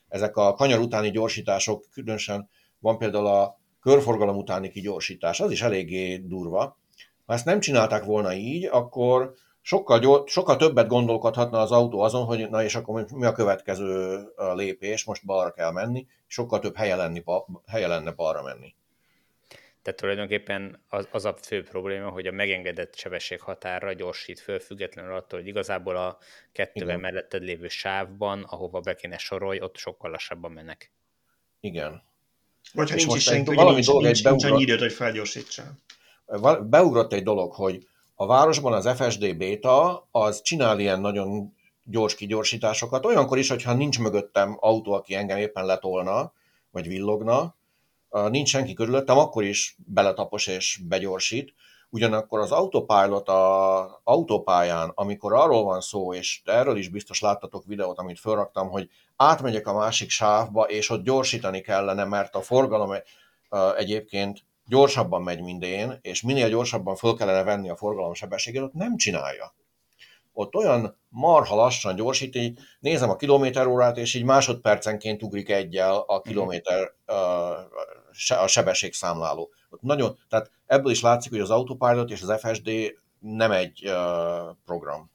ezek a kanyar utáni gyorsítások, különösen van például a körforgalom utáni kigyorsítás, az is eléggé durva. Ha ezt nem csinálták volna így, akkor sokkal, gyors, sokkal többet gondolkodhatna az autó azon, hogy na és akkor mi a következő lépés, most balra kell menni, sokkal több helye, lenni, helye lenne balra menni. Tehát tulajdonképpen az, az a fő probléma, hogy a megengedett sebesség határa gyorsít föl, függetlenül attól, hogy igazából a kettővel Igen. melletted lévő sávban, ahova be kéne sorolj, ott sokkal lassabban mennek. Igen. Vagy ha nincs is senki, valami nincs, dolog nincs, egy nincs annyi időt, hogy felgyorsítsál. Beugrott egy dolog, hogy a városban az FSD beta az csinál ilyen nagyon gyors kigyorsításokat, olyankor is, hogyha nincs mögöttem autó, aki engem éppen letolna, vagy villogna, nincs senki körülöttem, akkor is beletapos és begyorsít. Ugyanakkor az autopilot a autópályán, amikor arról van szó, és erről is biztos láttatok videót, amit felraktam, hogy átmegyek a másik sávba, és ott gyorsítani kellene, mert a forgalom egyébként gyorsabban megy, mint én, és minél gyorsabban föl kellene venni a forgalom sebességét, ott nem csinálja. Ott olyan marha lassan gyorsít, így nézem a kilométerórát, és így másodpercenként ugrik egyel a mhm. kilométer a sebességszámláló. Ott nagyon, tehát ebből is látszik, hogy az Autopilot és az FSD nem egy program.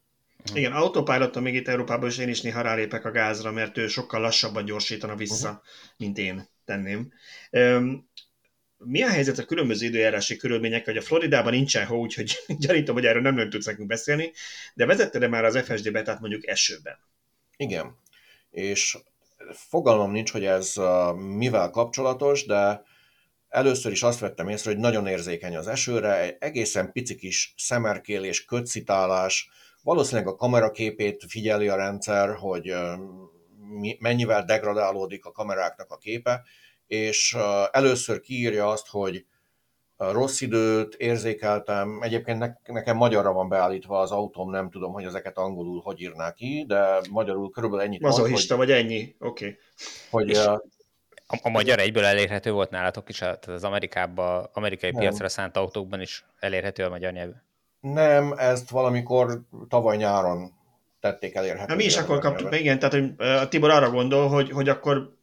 Igen, autopilot még itt Európában is én is néha rálépek a gázra, mert ő sokkal lassabban gyorsítana vissza, uh-huh. mint én tenném mi a helyzet a különböző időjárási körülmények, hogy a Floridában nincsen hó, úgyhogy gyanítom, hogy erről nem nagyon tudsz nekünk beszélni, de vezette már az FSD betát mondjuk esőben? Igen, és fogalmam nincs, hogy ez mivel kapcsolatos, de először is azt vettem észre, hogy nagyon érzékeny az esőre, egy egészen pici kis szemerkélés, kötszitálás, valószínűleg a kameraképét figyeli a rendszer, hogy mennyivel degradálódik a kameráknak a képe, és először kiírja azt, hogy rossz időt érzékeltem, egyébként nekem magyarra van beállítva az autóm, nem tudom, hogy ezeket angolul hogy írnák ki, de magyarul körülbelül ennyit Mazohista, vagy ennyi, oké. Okay. Hogy, a, a magyar egyből elérhető volt nálatok is, tehát az Amerikában, amerikai nem. piacra szánt autókban is elérhető a magyar nyelv? Nem, ezt valamikor tavaly nyáron tették elérhetővé. Mi is akkor kaptuk, igen, tehát hogy a Tibor arra gondol, hogy, hogy akkor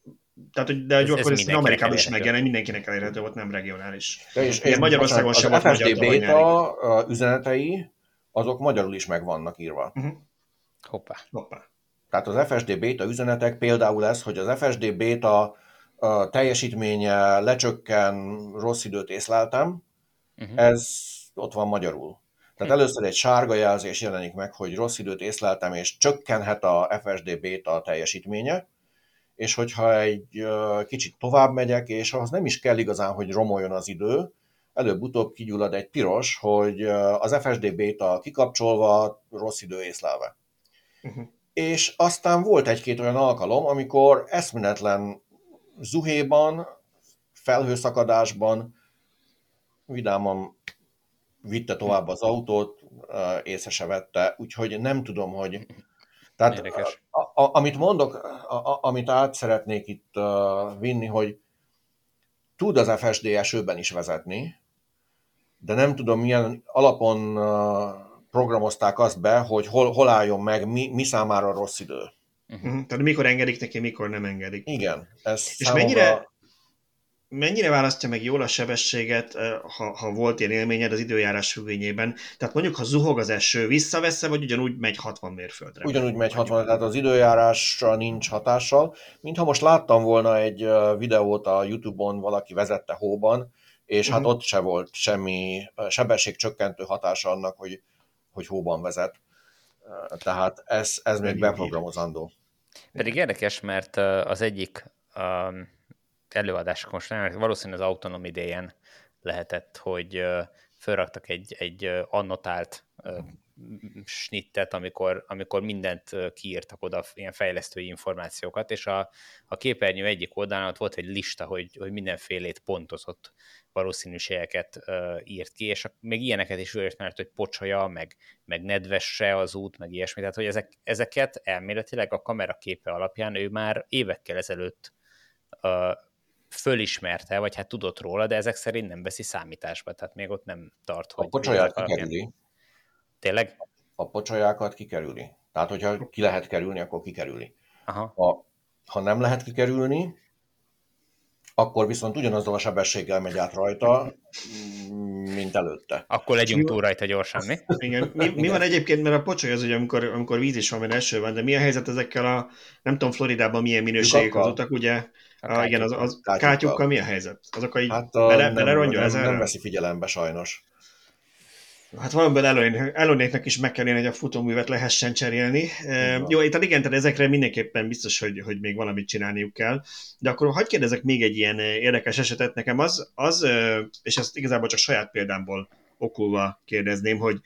tehát, hogy, de ez, akkor ez, ez Amerikában is megjelent, mindenkinek elérhető volt, nem regionális. De és én Magyarországon sem volt magyar beta üzenetei, azok magyarul is meg vannak írva. Uh-huh. Hoppá. Hoppá. Tehát az FSD beta üzenetek például ez, hogy az FSD beta a teljesítménye lecsökken, rossz időt észleltem, uh-huh. ez ott van magyarul. Tehát uh-huh. először egy sárga jelzés jelenik meg, hogy rossz időt észleltem, és csökkenhet a FSD beta teljesítménye, és hogyha egy kicsit tovább megyek, és ahhoz nem is kell igazán, hogy romoljon az idő, előbb-utóbb kigyullad egy piros, hogy az FSD beta kikapcsolva, rossz idő észlelve. Uh-huh. És aztán volt egy-két olyan alkalom, amikor eszméletlen zuhéban, felhőszakadásban vidáman vitte tovább az autót, észre se vette, úgyhogy nem tudom, hogy tehát Érdekes. A, a, amit mondok, a, a, amit át szeretnék itt uh, vinni, hogy tud az FSD esőben is vezetni, de nem tudom milyen alapon uh, programozták azt be, hogy hol, hol álljon meg, mi, mi számára rossz idő. Uh-huh. Tehát mikor engedik neki, mikor nem engedik. Igen. Ez És számomra... mennyire, mennyire választja meg jól a sebességet, ha, ha volt ilyen élményed az időjárás függvényében? Tehát mondjuk, ha zuhog az eső, visszavesz vagy ugyanúgy megy 60 mérföldre? Ugyanúgy megy 60, tehát az időjárásra nincs hatással. Mintha most láttam volna egy videót a Youtube-on, valaki vezette hóban, és uh-huh. hát mhm. ott se volt semmi sebességcsökkentő hatása annak, hogy, hogy hóban vezet. Tehát ez, ez még beprogramozandó. Pedig érdekes, mert az egyik um előadások most nem, valószínűleg az autonom idején lehetett, hogy felraktak egy, egy annotált snittet, amikor, amikor mindent kiírtak oda, ilyen fejlesztői információkat, és a, a képernyő egyik oldalán ott volt egy lista, hogy, hogy mindenfélét pontozott valószínűségeket írt ki, és még ilyeneket is ő mert hogy pocsolya, meg, meg nedvesse az út, meg ilyesmi, tehát hogy ezek, ezeket elméletileg a kamera képe alapján ő már évekkel ezelőtt fölismerte, vagy hát tudott róla, de ezek szerint nem veszi számításba, tehát még ott nem tart, hogy... A pocsolyát kikerüli. Tényleg? A pocsolyákat kikerüli. Tehát, hogyha ki lehet kerülni, akkor kikerüli. Aha. Ha, ha nem lehet kikerülni, akkor viszont ugyanazzal a sebességgel megy át rajta, mint előtte. Akkor legyünk túl rajta gyorsan, mi? Igen. Mi, mi van egyébként, mert a pocsoly az ugye, amikor, amikor víz is van, mert eső van, de mi a helyzet ezekkel a, nem tudom, Floridában milyen minőségek az utak, ugye? A a, igen, az, az kátyukkal mi a helyzet? Azok a így hát a, bele, nem, bele nem, nem, nem veszi figyelembe sajnos. Hát valamiből Elonéknek is meg kell hogy a futóművet lehessen cserélni. Igen. Jó, itt igen, tehát ezekre mindenképpen biztos, hogy, hogy még valamit csinálniuk kell. De akkor hagyd kérdezek még egy ilyen érdekes esetet. Nekem az, az és ezt igazából csak saját példámból okulva kérdezném, hogy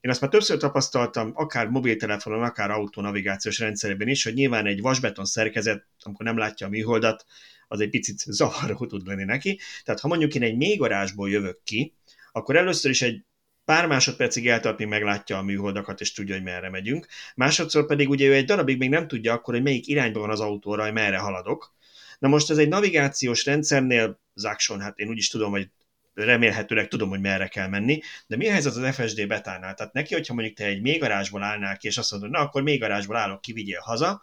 én azt már többször tapasztaltam, akár mobiltelefonon, akár autonavigációs rendszerben is, hogy nyilván egy vasbeton szerkezet, amikor nem látja a műholdat, az egy picit zavaró tud lenni neki. Tehát ha mondjuk én egy mélygarázsból jövök ki, akkor először is egy pár másodpercig eltart, még meglátja a műholdakat, és tudja, hogy merre megyünk. Másodszor pedig ugye ő egy darabig még nem tudja akkor, hogy melyik irányba van az autóra, hogy merre haladok. Na most ez egy navigációs rendszernél, Zákson, hát én úgy is tudom, hogy remélhetőleg tudom, hogy merre kell menni, de mi a helyzet az FSD betánál? Tehát neki, hogyha mondjuk te egy mélygarázsból állnál ki, és azt mondod, na akkor mélygarázsból állok ki, vigyél haza,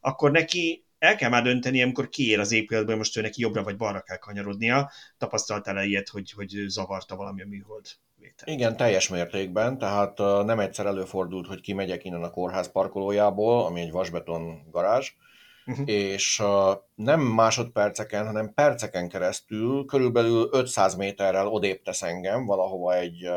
akkor neki el kell már dönteni, amikor kiér az épületből, most ő neki jobbra vagy balra kell kanyarodnia. Tapasztaltál-e ilyet, hogy, hogy zavarta valami a műhold? Vétel. Igen, teljes mértékben, tehát nem egyszer előfordult, hogy kimegyek innen a kórház parkolójából, ami egy vasbeton garázs, uh-huh. és nem másodperceken, hanem perceken keresztül, körülbelül 500 méterrel odébb tesz engem valahova egy,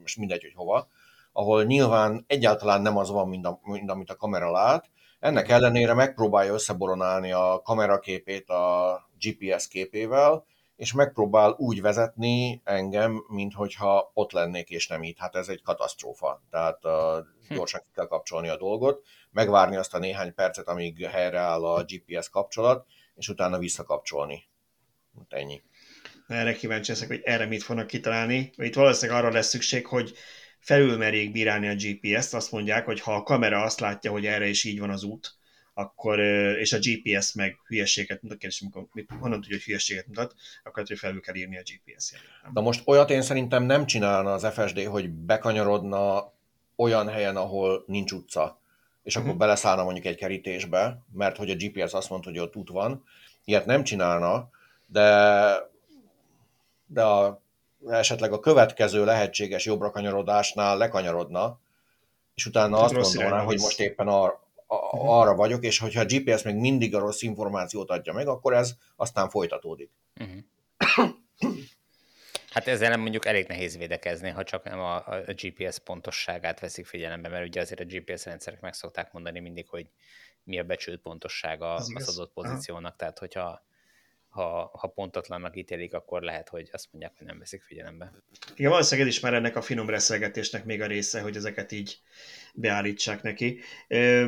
most mindegy, hogy hova, ahol nyilván egyáltalán nem az van, mint, a, mint amit a kamera lát, ennek ellenére megpróbálja összeboronálni a kameraképét a GPS képével, és megpróbál úgy vezetni engem, minthogyha ott lennék és nem itt. Hát ez egy katasztrófa. Tehát uh, gyorsan ki kell kapcsolni a dolgot, megvárni azt a néhány percet, amíg helyreáll a GPS kapcsolat, és utána visszakapcsolni. Hát ennyi. Erre kíváncsi leszek, hogy erre mit fognak kitalálni. Itt valószínűleg arra lesz szükség, hogy felülmerjék bírálni a GPS-t, azt mondják, hogy ha a kamera azt látja, hogy erre is így van az út, akkor, és a kérdés meg hülyeséget mutat, kérdés, amikor, honnan tudja, hogy hülyeséget mutat, akkor hogy felül kell írni a GPS jelét. Na most olyat én szerintem nem csinálna az FSD, hogy bekanyarodna olyan helyen, ahol nincs utca, és akkor uh-huh. beleszállna mondjuk egy kerítésbe, mert hogy a GPS azt mondta, hogy ott út van. Ilyet nem csinálna, de, de a, esetleg a következő lehetséges jobbra kanyarodásnál lekanyarodna, és utána hát azt gondolná, hogy most éppen ar, a, arra vagyok, és hogyha a GPS még mindig a rossz információt adja meg, akkor ez aztán folytatódik. Uh-huh. Hát ezzel nem mondjuk elég nehéz védekezni, ha csak nem a, a GPS pontosságát veszik figyelembe, mert ugye azért a GPS rendszerek meg szokták mondani mindig, hogy mi a becsült pontossága az, az adott pozíciónak, Aha. tehát hogyha ha, ha pontatlannak ítélik, akkor lehet, hogy azt mondják, hogy nem veszik figyelembe. Igen, valószínűleg is már ennek a finom reszelgetésnek még a része, hogy ezeket így beállítsák neki.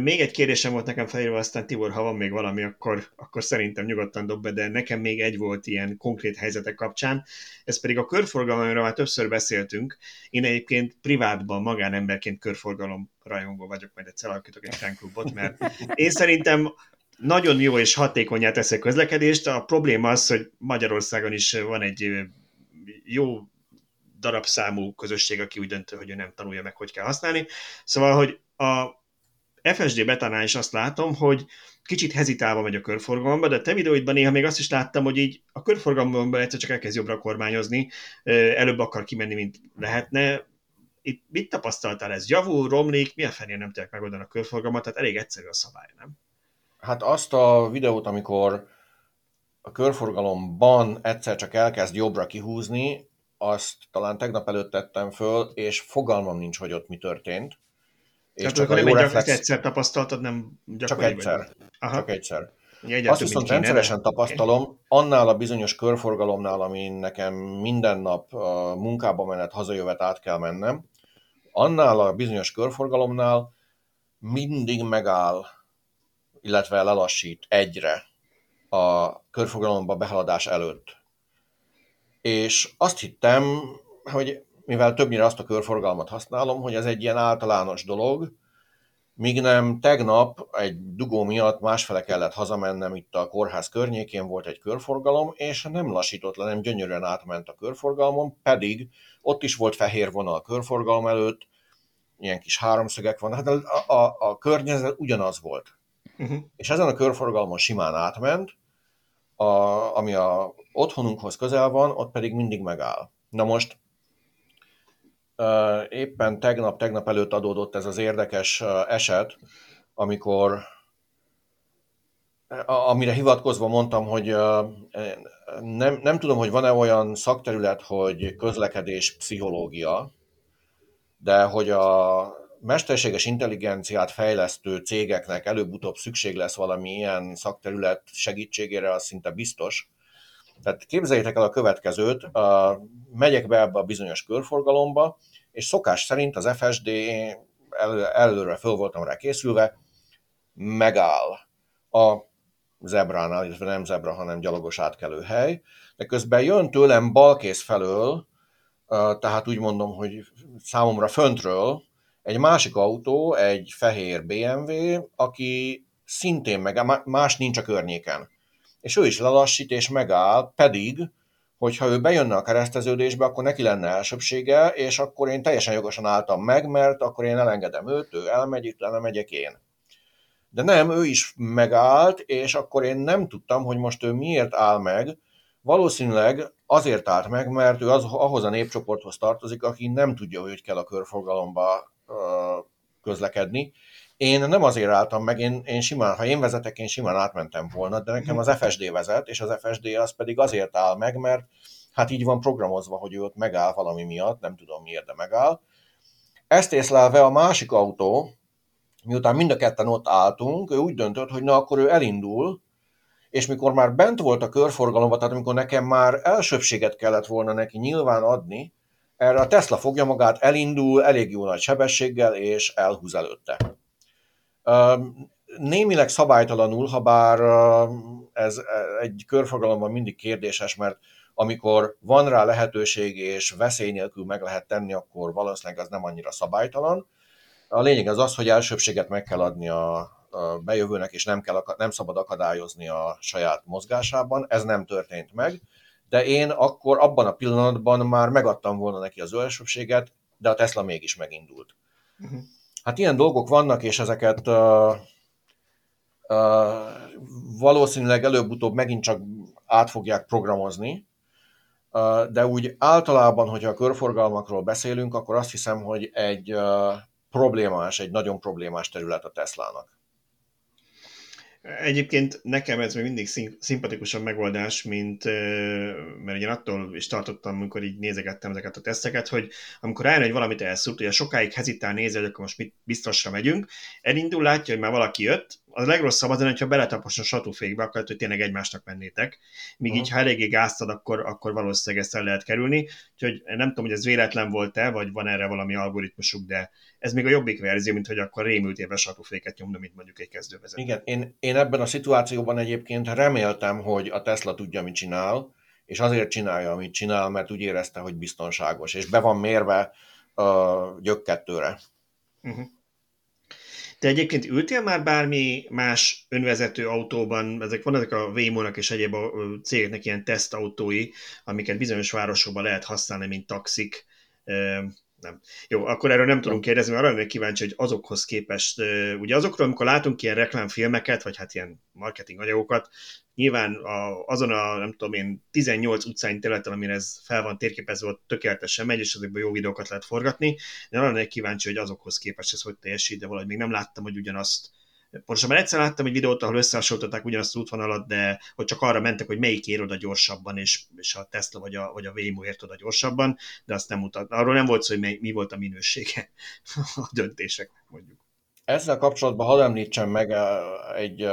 Még egy kérdésem volt nekem felírva, aztán Tibor, ha van még valami, akkor, akkor szerintem nyugodtan dob be, de nekem még egy volt ilyen konkrét helyzetek kapcsán, ez pedig a körforgalom, amiről már többször beszéltünk. Én egyébként privátban, magánemberként körforgalom rajongó vagyok, majd egyszer alakítok egy fanklubot, mert én szerintem nagyon jó és hatékonyá teszi a közlekedést. A probléma az, hogy Magyarországon is van egy jó darabszámú közösség, aki úgy döntő, hogy ő nem tanulja meg, hogy kell használni. Szóval, hogy a FSD betánál is azt látom, hogy kicsit hezitálva megy a körforgalomba, de a te videóidban néha még azt is láttam, hogy így a körforgalomban egyszer csak elkezd jobbra kormányozni, előbb akar kimenni, mint lehetne. Itt mit tapasztaltál ez? Javul, romlik, mi a fenén nem tudják megoldani a körforgalmat, tehát elég egyszerű a szabály, nem? Hát azt a videót, amikor a körforgalomban egyszer csak elkezd jobbra kihúzni, azt talán tegnap előtt tettem föl, és fogalmam nincs, hogy ott mi történt. És Tehát csak a jó reflex... egyszer tapasztaltad, nem Csak egyszer. Aha. Csak egyszer. Egyet Azt viszont rendszeresen tapasztalom, annál a bizonyos körforgalomnál, ami nekem minden nap a munkába menet, hazajövet át kell mennem, annál a bizonyos körforgalomnál mindig megáll illetve lelassít egyre a körforgalomba behaladás előtt. És azt hittem, hogy mivel többnyire azt a körforgalmat használom, hogy ez egy ilyen általános dolog, míg nem tegnap egy dugó miatt másfele kellett hazamennem itt a kórház környékén, volt egy körforgalom, és nem lassított le, nem gyönyörűen átment a körforgalmon, pedig ott is volt fehér vonal a körforgalom előtt, ilyen kis háromszögek van, hát a, a, a környezet ugyanaz volt. Uh-huh. És ezen a körforgalmon simán átment, a, ami a otthonunkhoz közel van, ott pedig mindig megáll. Na most éppen tegnap, tegnap előtt adódott ez az érdekes eset, amikor amire hivatkozva mondtam, hogy nem, nem tudom, hogy van-e olyan szakterület, hogy közlekedés pszichológia, de hogy a mesterséges intelligenciát fejlesztő cégeknek előbb-utóbb szükség lesz valami ilyen szakterület segítségére, az szinte biztos. Tehát képzeljétek el a következőt, a, megyek be ebbe a bizonyos körforgalomba, és szokás szerint az FSD, el, előre föl voltam rá készülve, megáll a zebránál, illetve nem zebra, hanem gyalogos átkelő hely, de közben jön tőlem balkész felől, tehát úgy mondom, hogy számomra föntről egy másik autó, egy fehér BMW, aki szintén meg, más nincs a környéken. És ő is lelassít és megáll, pedig, hogyha ő bejönne a kereszteződésbe, akkor neki lenne elsőbsége, és akkor én teljesen jogosan álltam meg, mert akkor én elengedem őt, ő elmegy, itt megyek én. De nem, ő is megállt, és akkor én nem tudtam, hogy most ő miért áll meg. Valószínűleg azért állt meg, mert ő az, ahhoz a népcsoporthoz tartozik, aki nem tudja, hogy kell a körforgalomba közlekedni. Én nem azért álltam meg, én, én simán, ha én vezetek, én simán átmentem volna, de nekem az FSD vezet, és az FSD az pedig azért áll meg, mert hát így van programozva, hogy ő ott megáll valami miatt, nem tudom miért, de megáll. Ezt észlelve a másik autó, miután mind a ketten ott álltunk, ő úgy döntött, hogy na akkor ő elindul, és mikor már bent volt a körforgalomban, tehát amikor nekem már elsőbséget kellett volna neki nyilván adni, erre a Tesla fogja magát, elindul elég jó nagy sebességgel, és elhúz előtte. Némileg szabálytalanul, ha bár ez egy körforgalomban mindig kérdéses, mert amikor van rá lehetőség és veszély nélkül meg lehet tenni, akkor valószínűleg az nem annyira szabálytalan. A lényeg az az, hogy elsőbséget meg kell adni a, bejövőnek, és nem, kell, nem szabad akadályozni a saját mozgásában. Ez nem történt meg de én akkor abban a pillanatban már megadtam volna neki az elsőbséget, de a Tesla mégis megindult. Uh-huh. Hát ilyen dolgok vannak, és ezeket uh, uh, valószínűleg előbb-utóbb megint csak át fogják programozni, uh, de úgy általában, hogyha a körforgalmakról beszélünk, akkor azt hiszem, hogy egy uh, problémás, egy nagyon problémás terület a Teslának. Egyébként nekem ez még mindig szimpatikusabb megoldás, mint, mert ugye attól is tartottam, amikor így nézegettem ezeket a teszteket, hogy amikor rájön, hogy valamit elszúrt, ugye sokáig hezitál nézi, hogy akkor most mit biztosra megyünk, elindul, látja, hogy már valaki jött, a legrosszabb az, hogyha beletapos a satúfékbe, akkor hogy tényleg egymásnak mennétek. Míg uh-huh. így, ha eléggé gáztad, akkor, akkor valószínűleg ezt el lehet kerülni. Úgyhogy nem tudom, hogy ez véletlen volt-e, vagy van erre valami algoritmusuk, de ez még a jobbik verzió, mint hogy akkor rémült éve satúféket nyomna, mint mondjuk egy kezdővezető. Igen, én, én ebben a szituációban egyébként reméltem, hogy a Tesla tudja, mit csinál, és azért csinálja, amit csinál, mert úgy érezte, hogy biztonságos, és be van mérve a gyökkettőre. Uh-huh. Te egyébként ültél már bármi más önvezető autóban, ezek van ezek a Waymo-nak és egyéb a cégeknek ilyen tesztautói, amiket bizonyos városokban lehet használni, mint taxik, nem. Jó, akkor erről nem tudunk kérdezni, mert arra lennék kíváncsi, hogy azokhoz képest, ugye azokról, amikor látunk ilyen reklámfilmeket, vagy hát ilyen marketing anyagokat, nyilván a, azon a, nem tudom én, 18 utcáin területen, amire ez fel van térképezve, ott tökéletesen megy, és azokból jó videókat lehet forgatni, de arra lennék kíváncsi, hogy azokhoz képest ez hogy teljesít, de valahogy még nem láttam, hogy ugyanazt Pontosabban egyszer láttam egy videót, ahol összehasonlították ugyanazt az útvonalat, de hogy csak arra mentek, hogy melyik ér oda gyorsabban, és, és a Tesla vagy a, vagy a Waymo ért oda gyorsabban, de azt nem mutat. Arról nem volt szó, hogy mi volt a minősége a döntéseknek, mondjuk. Ezzel kapcsolatban hadd említsem meg egy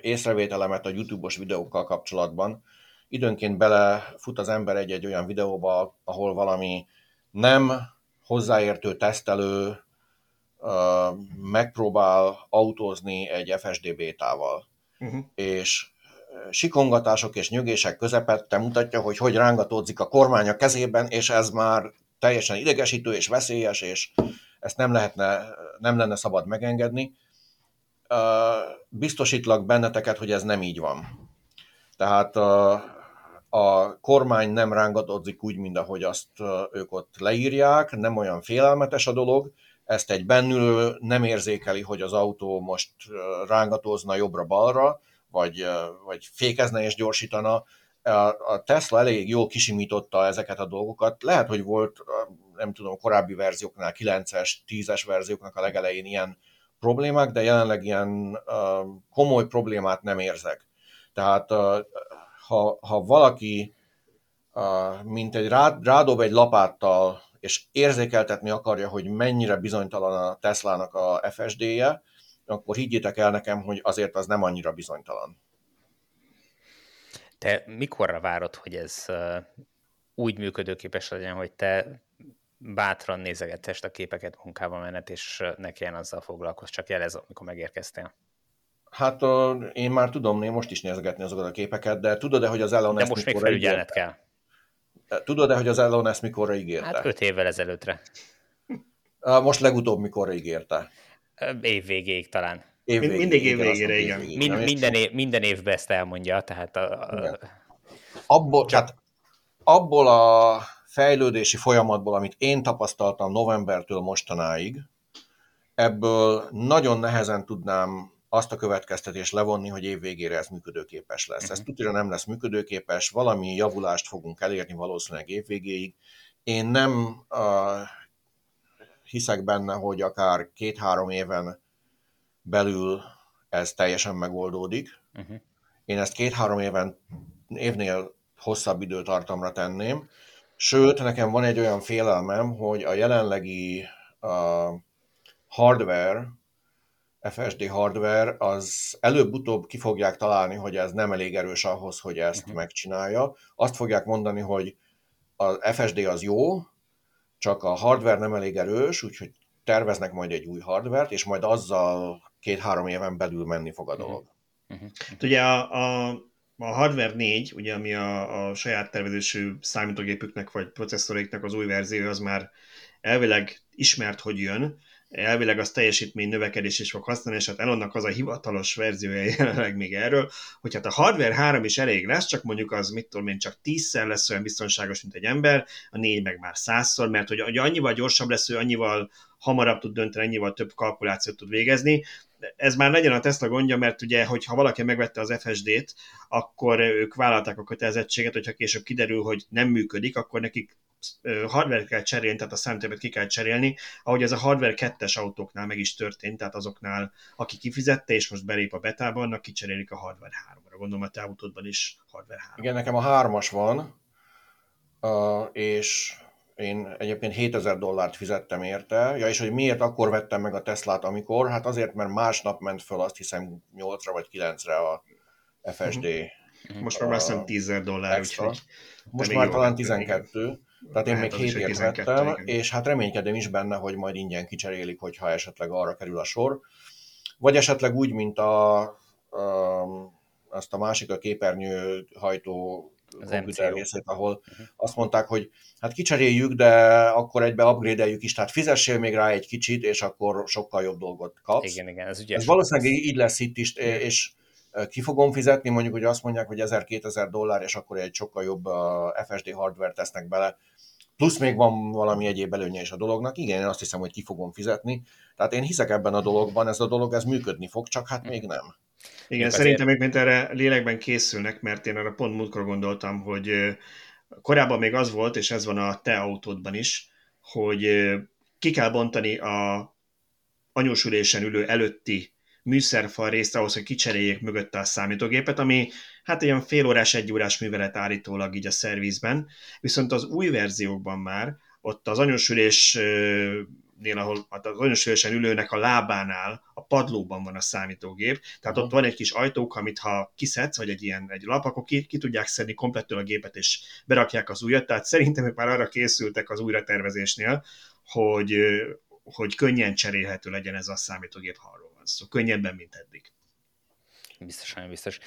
észrevételemet a YouTube-os videókkal kapcsolatban. Időnként belefut az ember egy-egy olyan videóba, ahol valami nem hozzáértő tesztelő megpróbál autózni egy FSD bétával. Uh-huh. És sikongatások és nyögések közepette mutatja, hogy hogy rángatódzik a kormány a kezében, és ez már teljesen idegesítő és veszélyes, és ezt nem, lehetne, nem lenne szabad megengedni. Biztosítlak benneteket, hogy ez nem így van. Tehát a, kormány nem rángatódzik úgy, mint ahogy azt ők ott leírják, nem olyan félelmetes a dolog, ezt egy bennülő nem érzékeli, hogy az autó most rángatózna jobbra-balra, vagy, vagy fékezne és gyorsítana. A Tesla elég jól kisimította ezeket a dolgokat. Lehet, hogy volt, nem tudom, korábbi verzióknál, 9-es, 10-es verzióknak a legelején ilyen problémák, de jelenleg ilyen komoly problémát nem érzek. Tehát ha, ha valaki mint egy rád, rádob egy lapáttal és érzékeltetni akarja, hogy mennyire bizonytalan a Teslának a FSD-je, akkor higgyétek el nekem, hogy azért az nem annyira bizonytalan. Te mikorra várod, hogy ez úgy működőképes legyen, hogy te bátran nézegetest a képeket munkába menet, és ne kelljen azzal foglalkozni, csak jelez, amikor megérkeztél. Hát én már tudom én most is nézegetni azokat a képeket, de tudod-e, hogy az Elon De most még felügyelet kell. Tudod-e, hogy az Elon ezt mikorra ígérte? Hát öt évvel ezelőttre. Most legutóbb mikorra ígérte? Év végéig talán. Év végéig, Mindig év végére, igen. Mind, minden, év, minden évben ezt elmondja, tehát a, a... Abból, Csak... hát abból a fejlődési folyamatból, amit én tapasztaltam novembertől mostanáig, ebből nagyon nehezen tudnám azt a következtetést levonni, hogy év végére ez működőképes lesz. Uh-huh. Ez mhm. tudja nem lesz működőképes, valami javulást fogunk elérni valószínűleg év végéig. Én nem uh, hiszek benne, hogy akár két-három éven belül ez teljesen megoldódik. Uh-huh. Én ezt két-három éven, évnél hosszabb időtartamra tenném. Sőt, nekem van egy olyan félelmem, hogy a jelenlegi uh, hardware, FSD hardware, az előbb-utóbb ki fogják találni, hogy ez nem elég erős ahhoz, hogy ezt uh-huh. megcsinálja. Azt fogják mondani, hogy a FSD az jó, csak a hardware nem elég erős, úgyhogy terveznek majd egy új hardvert, és majd azzal két-három éven belül menni fog a mhm. dolog. Uh-huh. Uh-huh. Ugye a, a, a Hardware 4, ugye, ami a, a saját tervezésű számítógépüknek vagy processzoréknak az új verzió, az már elvileg ismert, hogy jön, elvileg az teljesítmény növekedés is fog használni, és hát Elonnak az a hivatalos verziója jelenleg még erről, hogy hát a hardware 3 is elég lesz, csak mondjuk az, mit tudom én, csak 10-szer lesz olyan biztonságos, mint egy ember, a 4 meg már 100-szor, mert hogy, hogy annyival gyorsabb lesz, hogy annyival hamarabb tud dönteni, annyival több kalkulációt tud végezni. Ez már legyen a Tesla gondja, mert ugye, hogyha valaki megvette az FSD-t, akkor ők vállalták a kötelezettséget, hogyha később kiderül, hogy nem működik, akkor nekik hardware kell cserélni, tehát a számítógépet ki kell cserélni, ahogy ez a hardware 2-es autóknál meg is történt, tehát azoknál, aki kifizette és most belép a betába, annak kicserélik a hardware 3-ra. Gondolom a te autódban is hardware 3. Igen, nekem a 3-as van, és én egyébként 7000 dollárt fizettem érte. Ja, és hogy miért akkor vettem meg a Teslát, amikor? Hát azért, mert másnap ment föl azt hiszem 8-ra vagy 9-re a FSD. Uh-huh. Most már azt 10 dollár, úgyhogy most már talán 12. Tehát én még 7 ért vettem, és hát reménykedem is benne, hogy majd ingyen kicserélik, hogyha esetleg arra kerül a sor. Vagy esetleg úgy, mint a, a azt a másik a képernyő hajtó az komputer részét, ahol uh-huh. azt mondták, hogy hát kicseréljük, de akkor egybe upgrade-eljük is, tehát fizessél még rá egy kicsit, és akkor sokkal jobb dolgot kapsz. Igen, igen, ez ugye. Ez valószínűleg így lesz itt is, és ki fogom fizetni, mondjuk, hogy azt mondják, hogy 1000-2000 dollár, és akkor egy sokkal jobb FSD hardware tesznek bele, plusz még van valami egyéb előnye is a dolognak, igen, én azt hiszem, hogy ki fogom fizetni. Tehát én hiszek ebben a dologban, ez a dolog, ez működni fog, csak hát még nem. Igen, Még szerintem még mint erre lélekben készülnek, mert én arra pont múltkor gondoltam, hogy korábban még az volt, és ez van a te autódban is, hogy ki kell bontani a anyósülésen ülő előtti műszerfal részt ahhoz, hogy kicseréljék mögötte a számítógépet, ami hát ilyen fél órás, egy órás művelet állítólag így a szervizben, viszont az új verziókban már ott az anyósülés nél, ahol hát az anyósülésen ülőnek a lábánál, a padlóban van a számítógép, tehát ott van egy kis ajtók, amit ha kiszedsz, vagy egy ilyen egy lap, akkor ki, ki tudják szedni komplettől a gépet, és berakják az újat, tehát szerintem ők már arra készültek az újratervezésnél, hogy, hogy könnyen cserélhető legyen ez a számítógép, ha arról van szó. Könnyebben, mint eddig. Biztosan, biztos.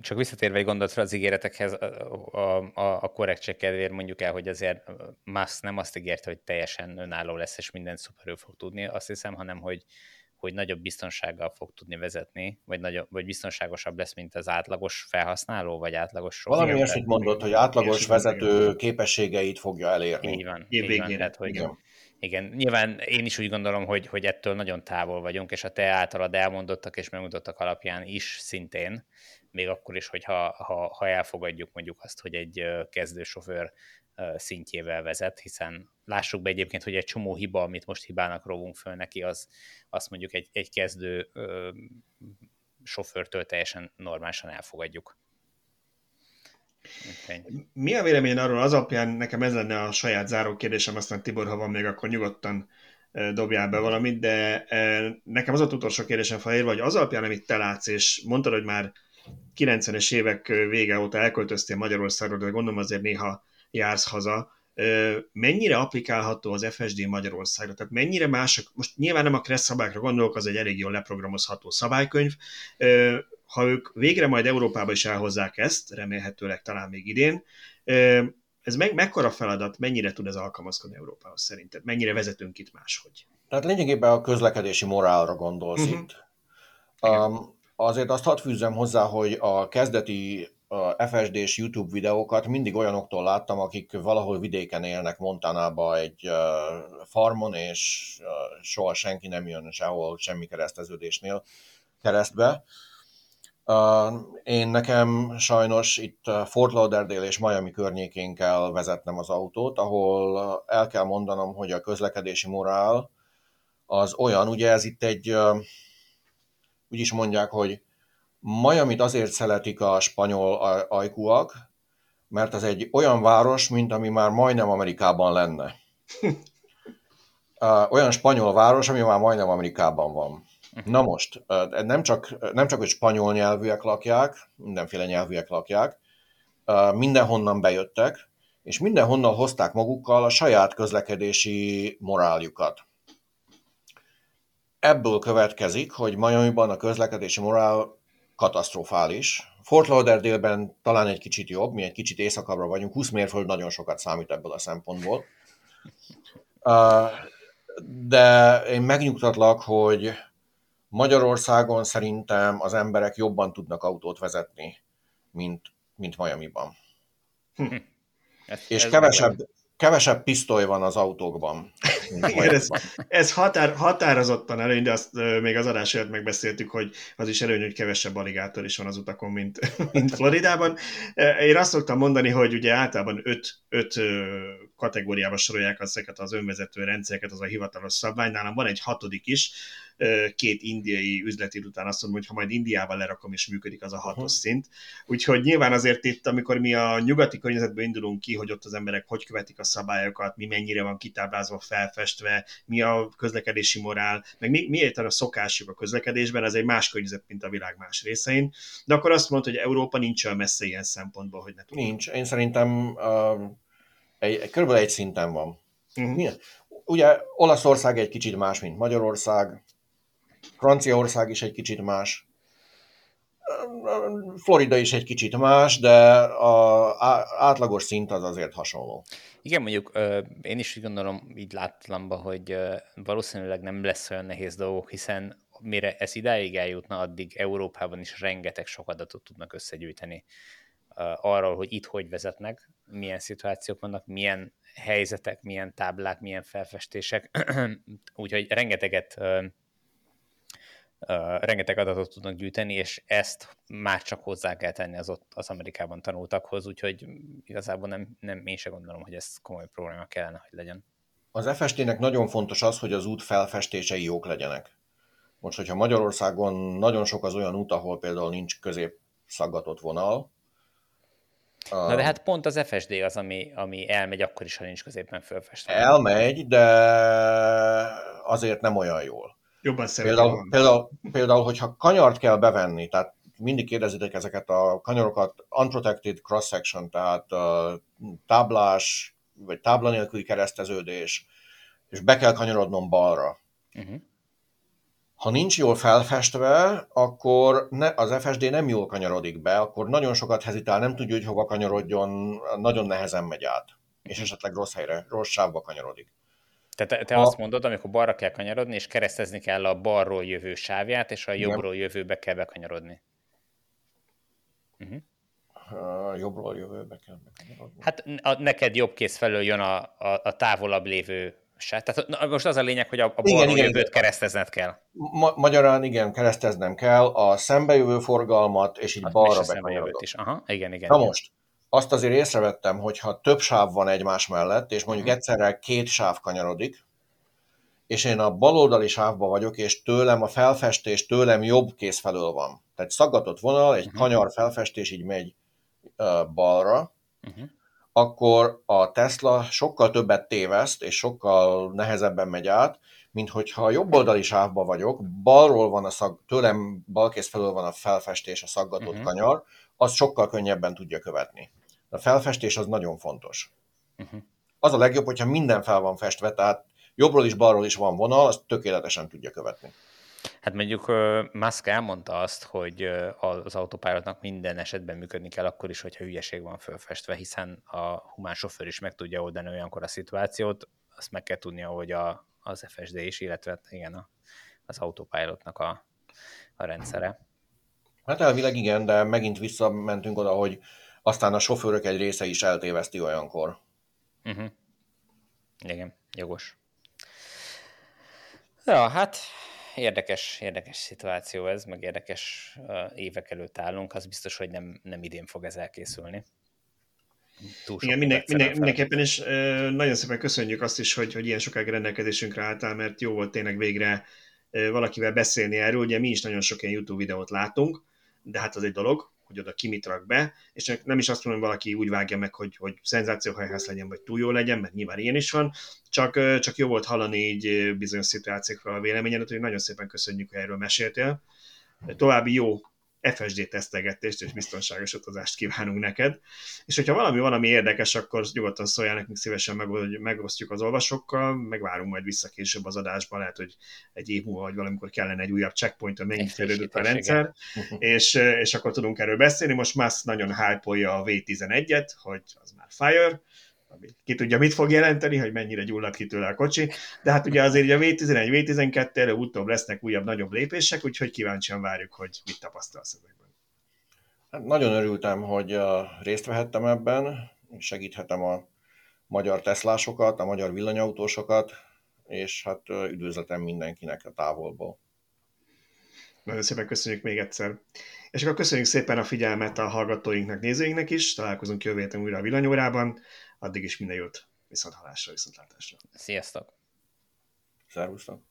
Csak visszatérve egy gondolatra az ígéretekhez, a, a, a korrektség kedvéért mondjuk el, hogy azért Musk nem azt ígérte, hogy teljesen önálló lesz, és minden szuperül fog tudni, azt hiszem, hanem hogy, hogy nagyobb biztonsággal fog tudni vezetni, vagy, nagyobb, vagy biztonságosabb lesz, mint az átlagos felhasználó, vagy átlagos sofőr. Valami ilyesmit mondott, hogy átlagos vezető képességeit fogja elérni. Így van. Így van tehát, hogy, igen igen, nyilván én is úgy gondolom, hogy, hogy ettől nagyon távol vagyunk, és a te általad elmondottak és megmutattak alapján is szintén, még akkor is, hogy ha, ha, elfogadjuk mondjuk azt, hogy egy kezdősofőr szintjével vezet, hiszen lássuk be egyébként, hogy egy csomó hiba, amit most hibának rovunk föl neki, az azt mondjuk egy, egy kezdő ö, sofőrtől teljesen normálisan elfogadjuk. Okay. Mi a vélemény arról az alapján, nekem ez lenne a saját záró kérdésem, aztán Tibor, ha van még, akkor nyugodtan dobjál be valamit, de nekem az a utolsó kérdésem felérve, hogy az alapján, amit te látsz, és mondtad, hogy már 90-es évek vége óta elköltöztél Magyarországról, de gondolom azért néha jársz haza, mennyire applikálható az FSD Magyarországra? Tehát mennyire mások, most nyilván nem a Kressz szabályokra gondolok, az egy elég jól leprogramozható szabálykönyv, ha ők végre majd Európába is elhozzák ezt, remélhetőleg talán még idén, ez meg, mekkora feladat, mennyire tud ez alkalmazkodni Európához szerinted? Mennyire vezetünk itt máshogy? Tehát lényegében a közlekedési morálra gondolsz uh-huh. itt. Um, azért azt hadd fűzzem hozzá, hogy a kezdeti a FSD-s YouTube videókat mindig olyanoktól láttam, akik valahol vidéken élnek Montanába egy farmon, és soha senki nem jön sehol semmi kereszteződésnél keresztbe. Uh, én nekem sajnos itt Fort Lauderdale és Miami környékén kell vezetnem az autót, ahol el kell mondanom, hogy a közlekedési morál az olyan, ugye ez itt egy, úgy is mondják, hogy Miami-t azért szeretik a spanyol ajkúak, mert ez egy olyan város, mint ami már majdnem Amerikában lenne. Olyan spanyol város, ami már majdnem Amerikában van. Na most, nem csak, nem csak, hogy spanyol nyelvűek lakják, mindenféle nyelvűek lakják, mindenhonnan bejöttek, és mindenhonnan hozták magukkal a saját közlekedési moráljukat. Ebből következik, hogy Miami-ban a közlekedési morál katasztrofális. Fort Lauderdale-ben talán egy kicsit jobb, mi egy kicsit északabbra vagyunk, 20 mérföld nagyon sokat számít ebből a szempontból. De én megnyugtatlak, hogy Magyarországon szerintem az emberek jobban tudnak autót vezetni, mint, mint Miami-ban. Hm. És ez kevesebb, kevesebb pisztoly van az autókban. Igen, ez, ez határ, határozottan előny, de azt még az adás előtt megbeszéltük, hogy az is előny, hogy kevesebb aligátor is van az utakon, mint, mint Floridában. Én azt szoktam mondani, hogy ugye általában öt, öt kategóriába sorolják ezeket az önvezető rendszereket, az a hivatalos szabvány. Nálam van egy hatodik is, két indiai üzleti után azt mondom, hogy ha majd Indiával lerakom és működik, az a hatos uh-huh. szint. Úgyhogy nyilván azért itt, amikor mi a nyugati környezetből indulunk ki, hogy ott az emberek hogy követik a szabályokat, mi mennyire van kitáblázva, felfestve, mi a közlekedési morál, meg mi, mi a szokásuk a közlekedésben, ez egy más környezet, mint a világ más részein. De akkor azt mondod, hogy Európa nincs olyan messze ilyen szempontból, hogy ne tudjuk. Nincs. Én szerintem uh, egy, körülbelül egy szinten van. Uh-huh. Ugye Olaszország egy kicsit más, mint Magyarország, Franciaország is egy kicsit más, Florida is egy kicsit más, de a átlagos szint az azért hasonló. Igen, mondjuk én is úgy gondolom így láttalamba, hogy valószínűleg nem lesz olyan nehéz dolgok, hiszen mire ez idáig eljutna, addig Európában is rengeteg sok adatot tudnak összegyűjteni arról, hogy itt hogy vezetnek, milyen szituációk vannak, milyen helyzetek, milyen táblák, milyen felfestések. Úgyhogy rengeteget rengeteg adatot tudnak gyűjteni, és ezt már csak hozzá kell tenni az ott az Amerikában tanultakhoz, úgyhogy igazából nem, nem én se gondolom, hogy ez komoly probléma kellene, hogy legyen. Az FST-nek nagyon fontos az, hogy az út felfestései jók legyenek. Most, hogyha Magyarországon nagyon sok az olyan út, ahol például nincs közép szaggatott vonal, Na de hát pont az FSD az, ami, ami elmegy akkor is, ha nincs középen fölfestve. Elmegy, de azért nem olyan jól. Jobban például, például, például, hogyha kanyart kell bevenni, tehát mindig kérdezitek ezeket a kanyarokat, unprotected cross-section, tehát uh, táblás, vagy tábla nélküli kereszteződés, és be kell kanyarodnom balra. Uh-huh. Ha nincs jól felfestve, akkor ne, az FSD nem jól kanyarodik be, akkor nagyon sokat hezitál, nem tudja, hogy hova kanyarodjon, nagyon nehezen megy át, és esetleg rossz helyre, rossz sávba kanyarodik. Tehát te a... azt mondod, amikor balra kell kanyarodni, és keresztezni kell a balról jövő sávját, és a jobbról jövőbe kell bekanyarodni. Uh-huh. A jobbról jövőbe kell bekanyarodni. Hát a, neked jobb kész felől jön a, a, a távolabb lévő sáv. Tehát na, most az a lényeg, hogy a, a balról igen, igen, jövőt keresztezned kell. Ma- magyarán igen, kereszteznem kell a szembejövő forgalmat, és így hát, balra bekanyarodok. is. Aha, igen, igen. Na igen. most, azt azért észrevettem, hogy ha több sáv van egymás mellett, és mondjuk uh-huh. egyszerre két sáv kanyarodik, és én a baloldali sávban vagyok, és tőlem a felfestés tőlem jobb kész felől van. Tehát szaggatott vonal, egy uh-huh. kanyar felfestés így megy balra, uh-huh. akkor a Tesla sokkal többet téveszt, és sokkal nehezebben megy át, mint hogyha a jobb oldali sávba vagyok, balról van a szag, tőlem balkész felől van a felfestés, a szaggatott uh-huh. kanyar, az sokkal könnyebben tudja követni. A felfestés az nagyon fontos. Uh-huh. Az a legjobb, hogyha minden fel van festve, tehát jobbról is, balról is van vonal, azt tökéletesen tudja követni. Hát mondjuk Musk elmondta azt, hogy az autopilotnak minden esetben működni kell akkor is, hogyha hülyeség van fölfestve, hiszen a humán sofőr is meg tudja oldani olyankor a szituációt, azt meg kell tudnia, hogy a, az FSD is, illetve igen, a, az autopilotnak a, a rendszere. Hát elvileg igen, de megint visszamentünk oda, hogy aztán a sofőrök egy része is eltéveszti olyankor. Uh-huh. Igen, jogos. Ja, hát érdekes, érdekes szituáció ez, meg érdekes évek előtt állunk, az biztos, hogy nem, nem idén fog ez elkészülni. Túl Igen, minden, minden, mindenképpen, és nagyon szépen köszönjük azt is, hogy, hogy ilyen sokáig rendelkezésünkre álltál, mert jó volt tényleg végre valakivel beszélni erről. Ugye mi is nagyon sok ilyen YouTube videót látunk, de hát az egy dolog, hogy oda ki mit rak be, és nem is azt mondom, hogy valaki úgy vágja meg, hogy, hogy szenzációhajház legyen, vagy túl jó legyen, mert nyilván ilyen is van, csak, csak jó volt hallani így bizonyos szituációkról a véleményedet, hogy nagyon szépen köszönjük, hogy erről meséltél. További jó FSD tesztelgetést és biztonságos utazást kívánunk neked. És hogyha valami van, ami érdekes, akkor nyugodtan szóljál nekünk, szívesen meg, megosztjuk az olvasókkal, megvárunk majd vissza később az adásban, lehet, hogy egy év múlva, vagy valamikor kellene egy újabb checkpoint, hogy mennyit fejlődött a rendszer, és, és akkor tudunk erről beszélni. Most Musk nagyon hype a V11-et, hogy az már Fire, ami ki tudja, mit fog jelenteni, hogy mennyire gyullad ki tőle a kocsi, de hát ugye azért a V11, V12 erre utóbb lesznek újabb, nagyobb lépések, úgyhogy kíváncsian várjuk, hogy mit tapasztalsz ezekben. Hát nagyon örültem, hogy részt vehettem ebben, segíthetem a magyar teszlásokat, a magyar villanyautósokat, és hát üdvözletem mindenkinek a távolból. Nagyon szépen köszönjük még egyszer. És akkor köszönjük szépen a figyelmet a hallgatóinknak, nézőinknek is. Találkozunk jövő héten újra a villanyórában. Addig is minden jót, viszont halásra, viszontlátásra. Sziasztok! Szervusztok!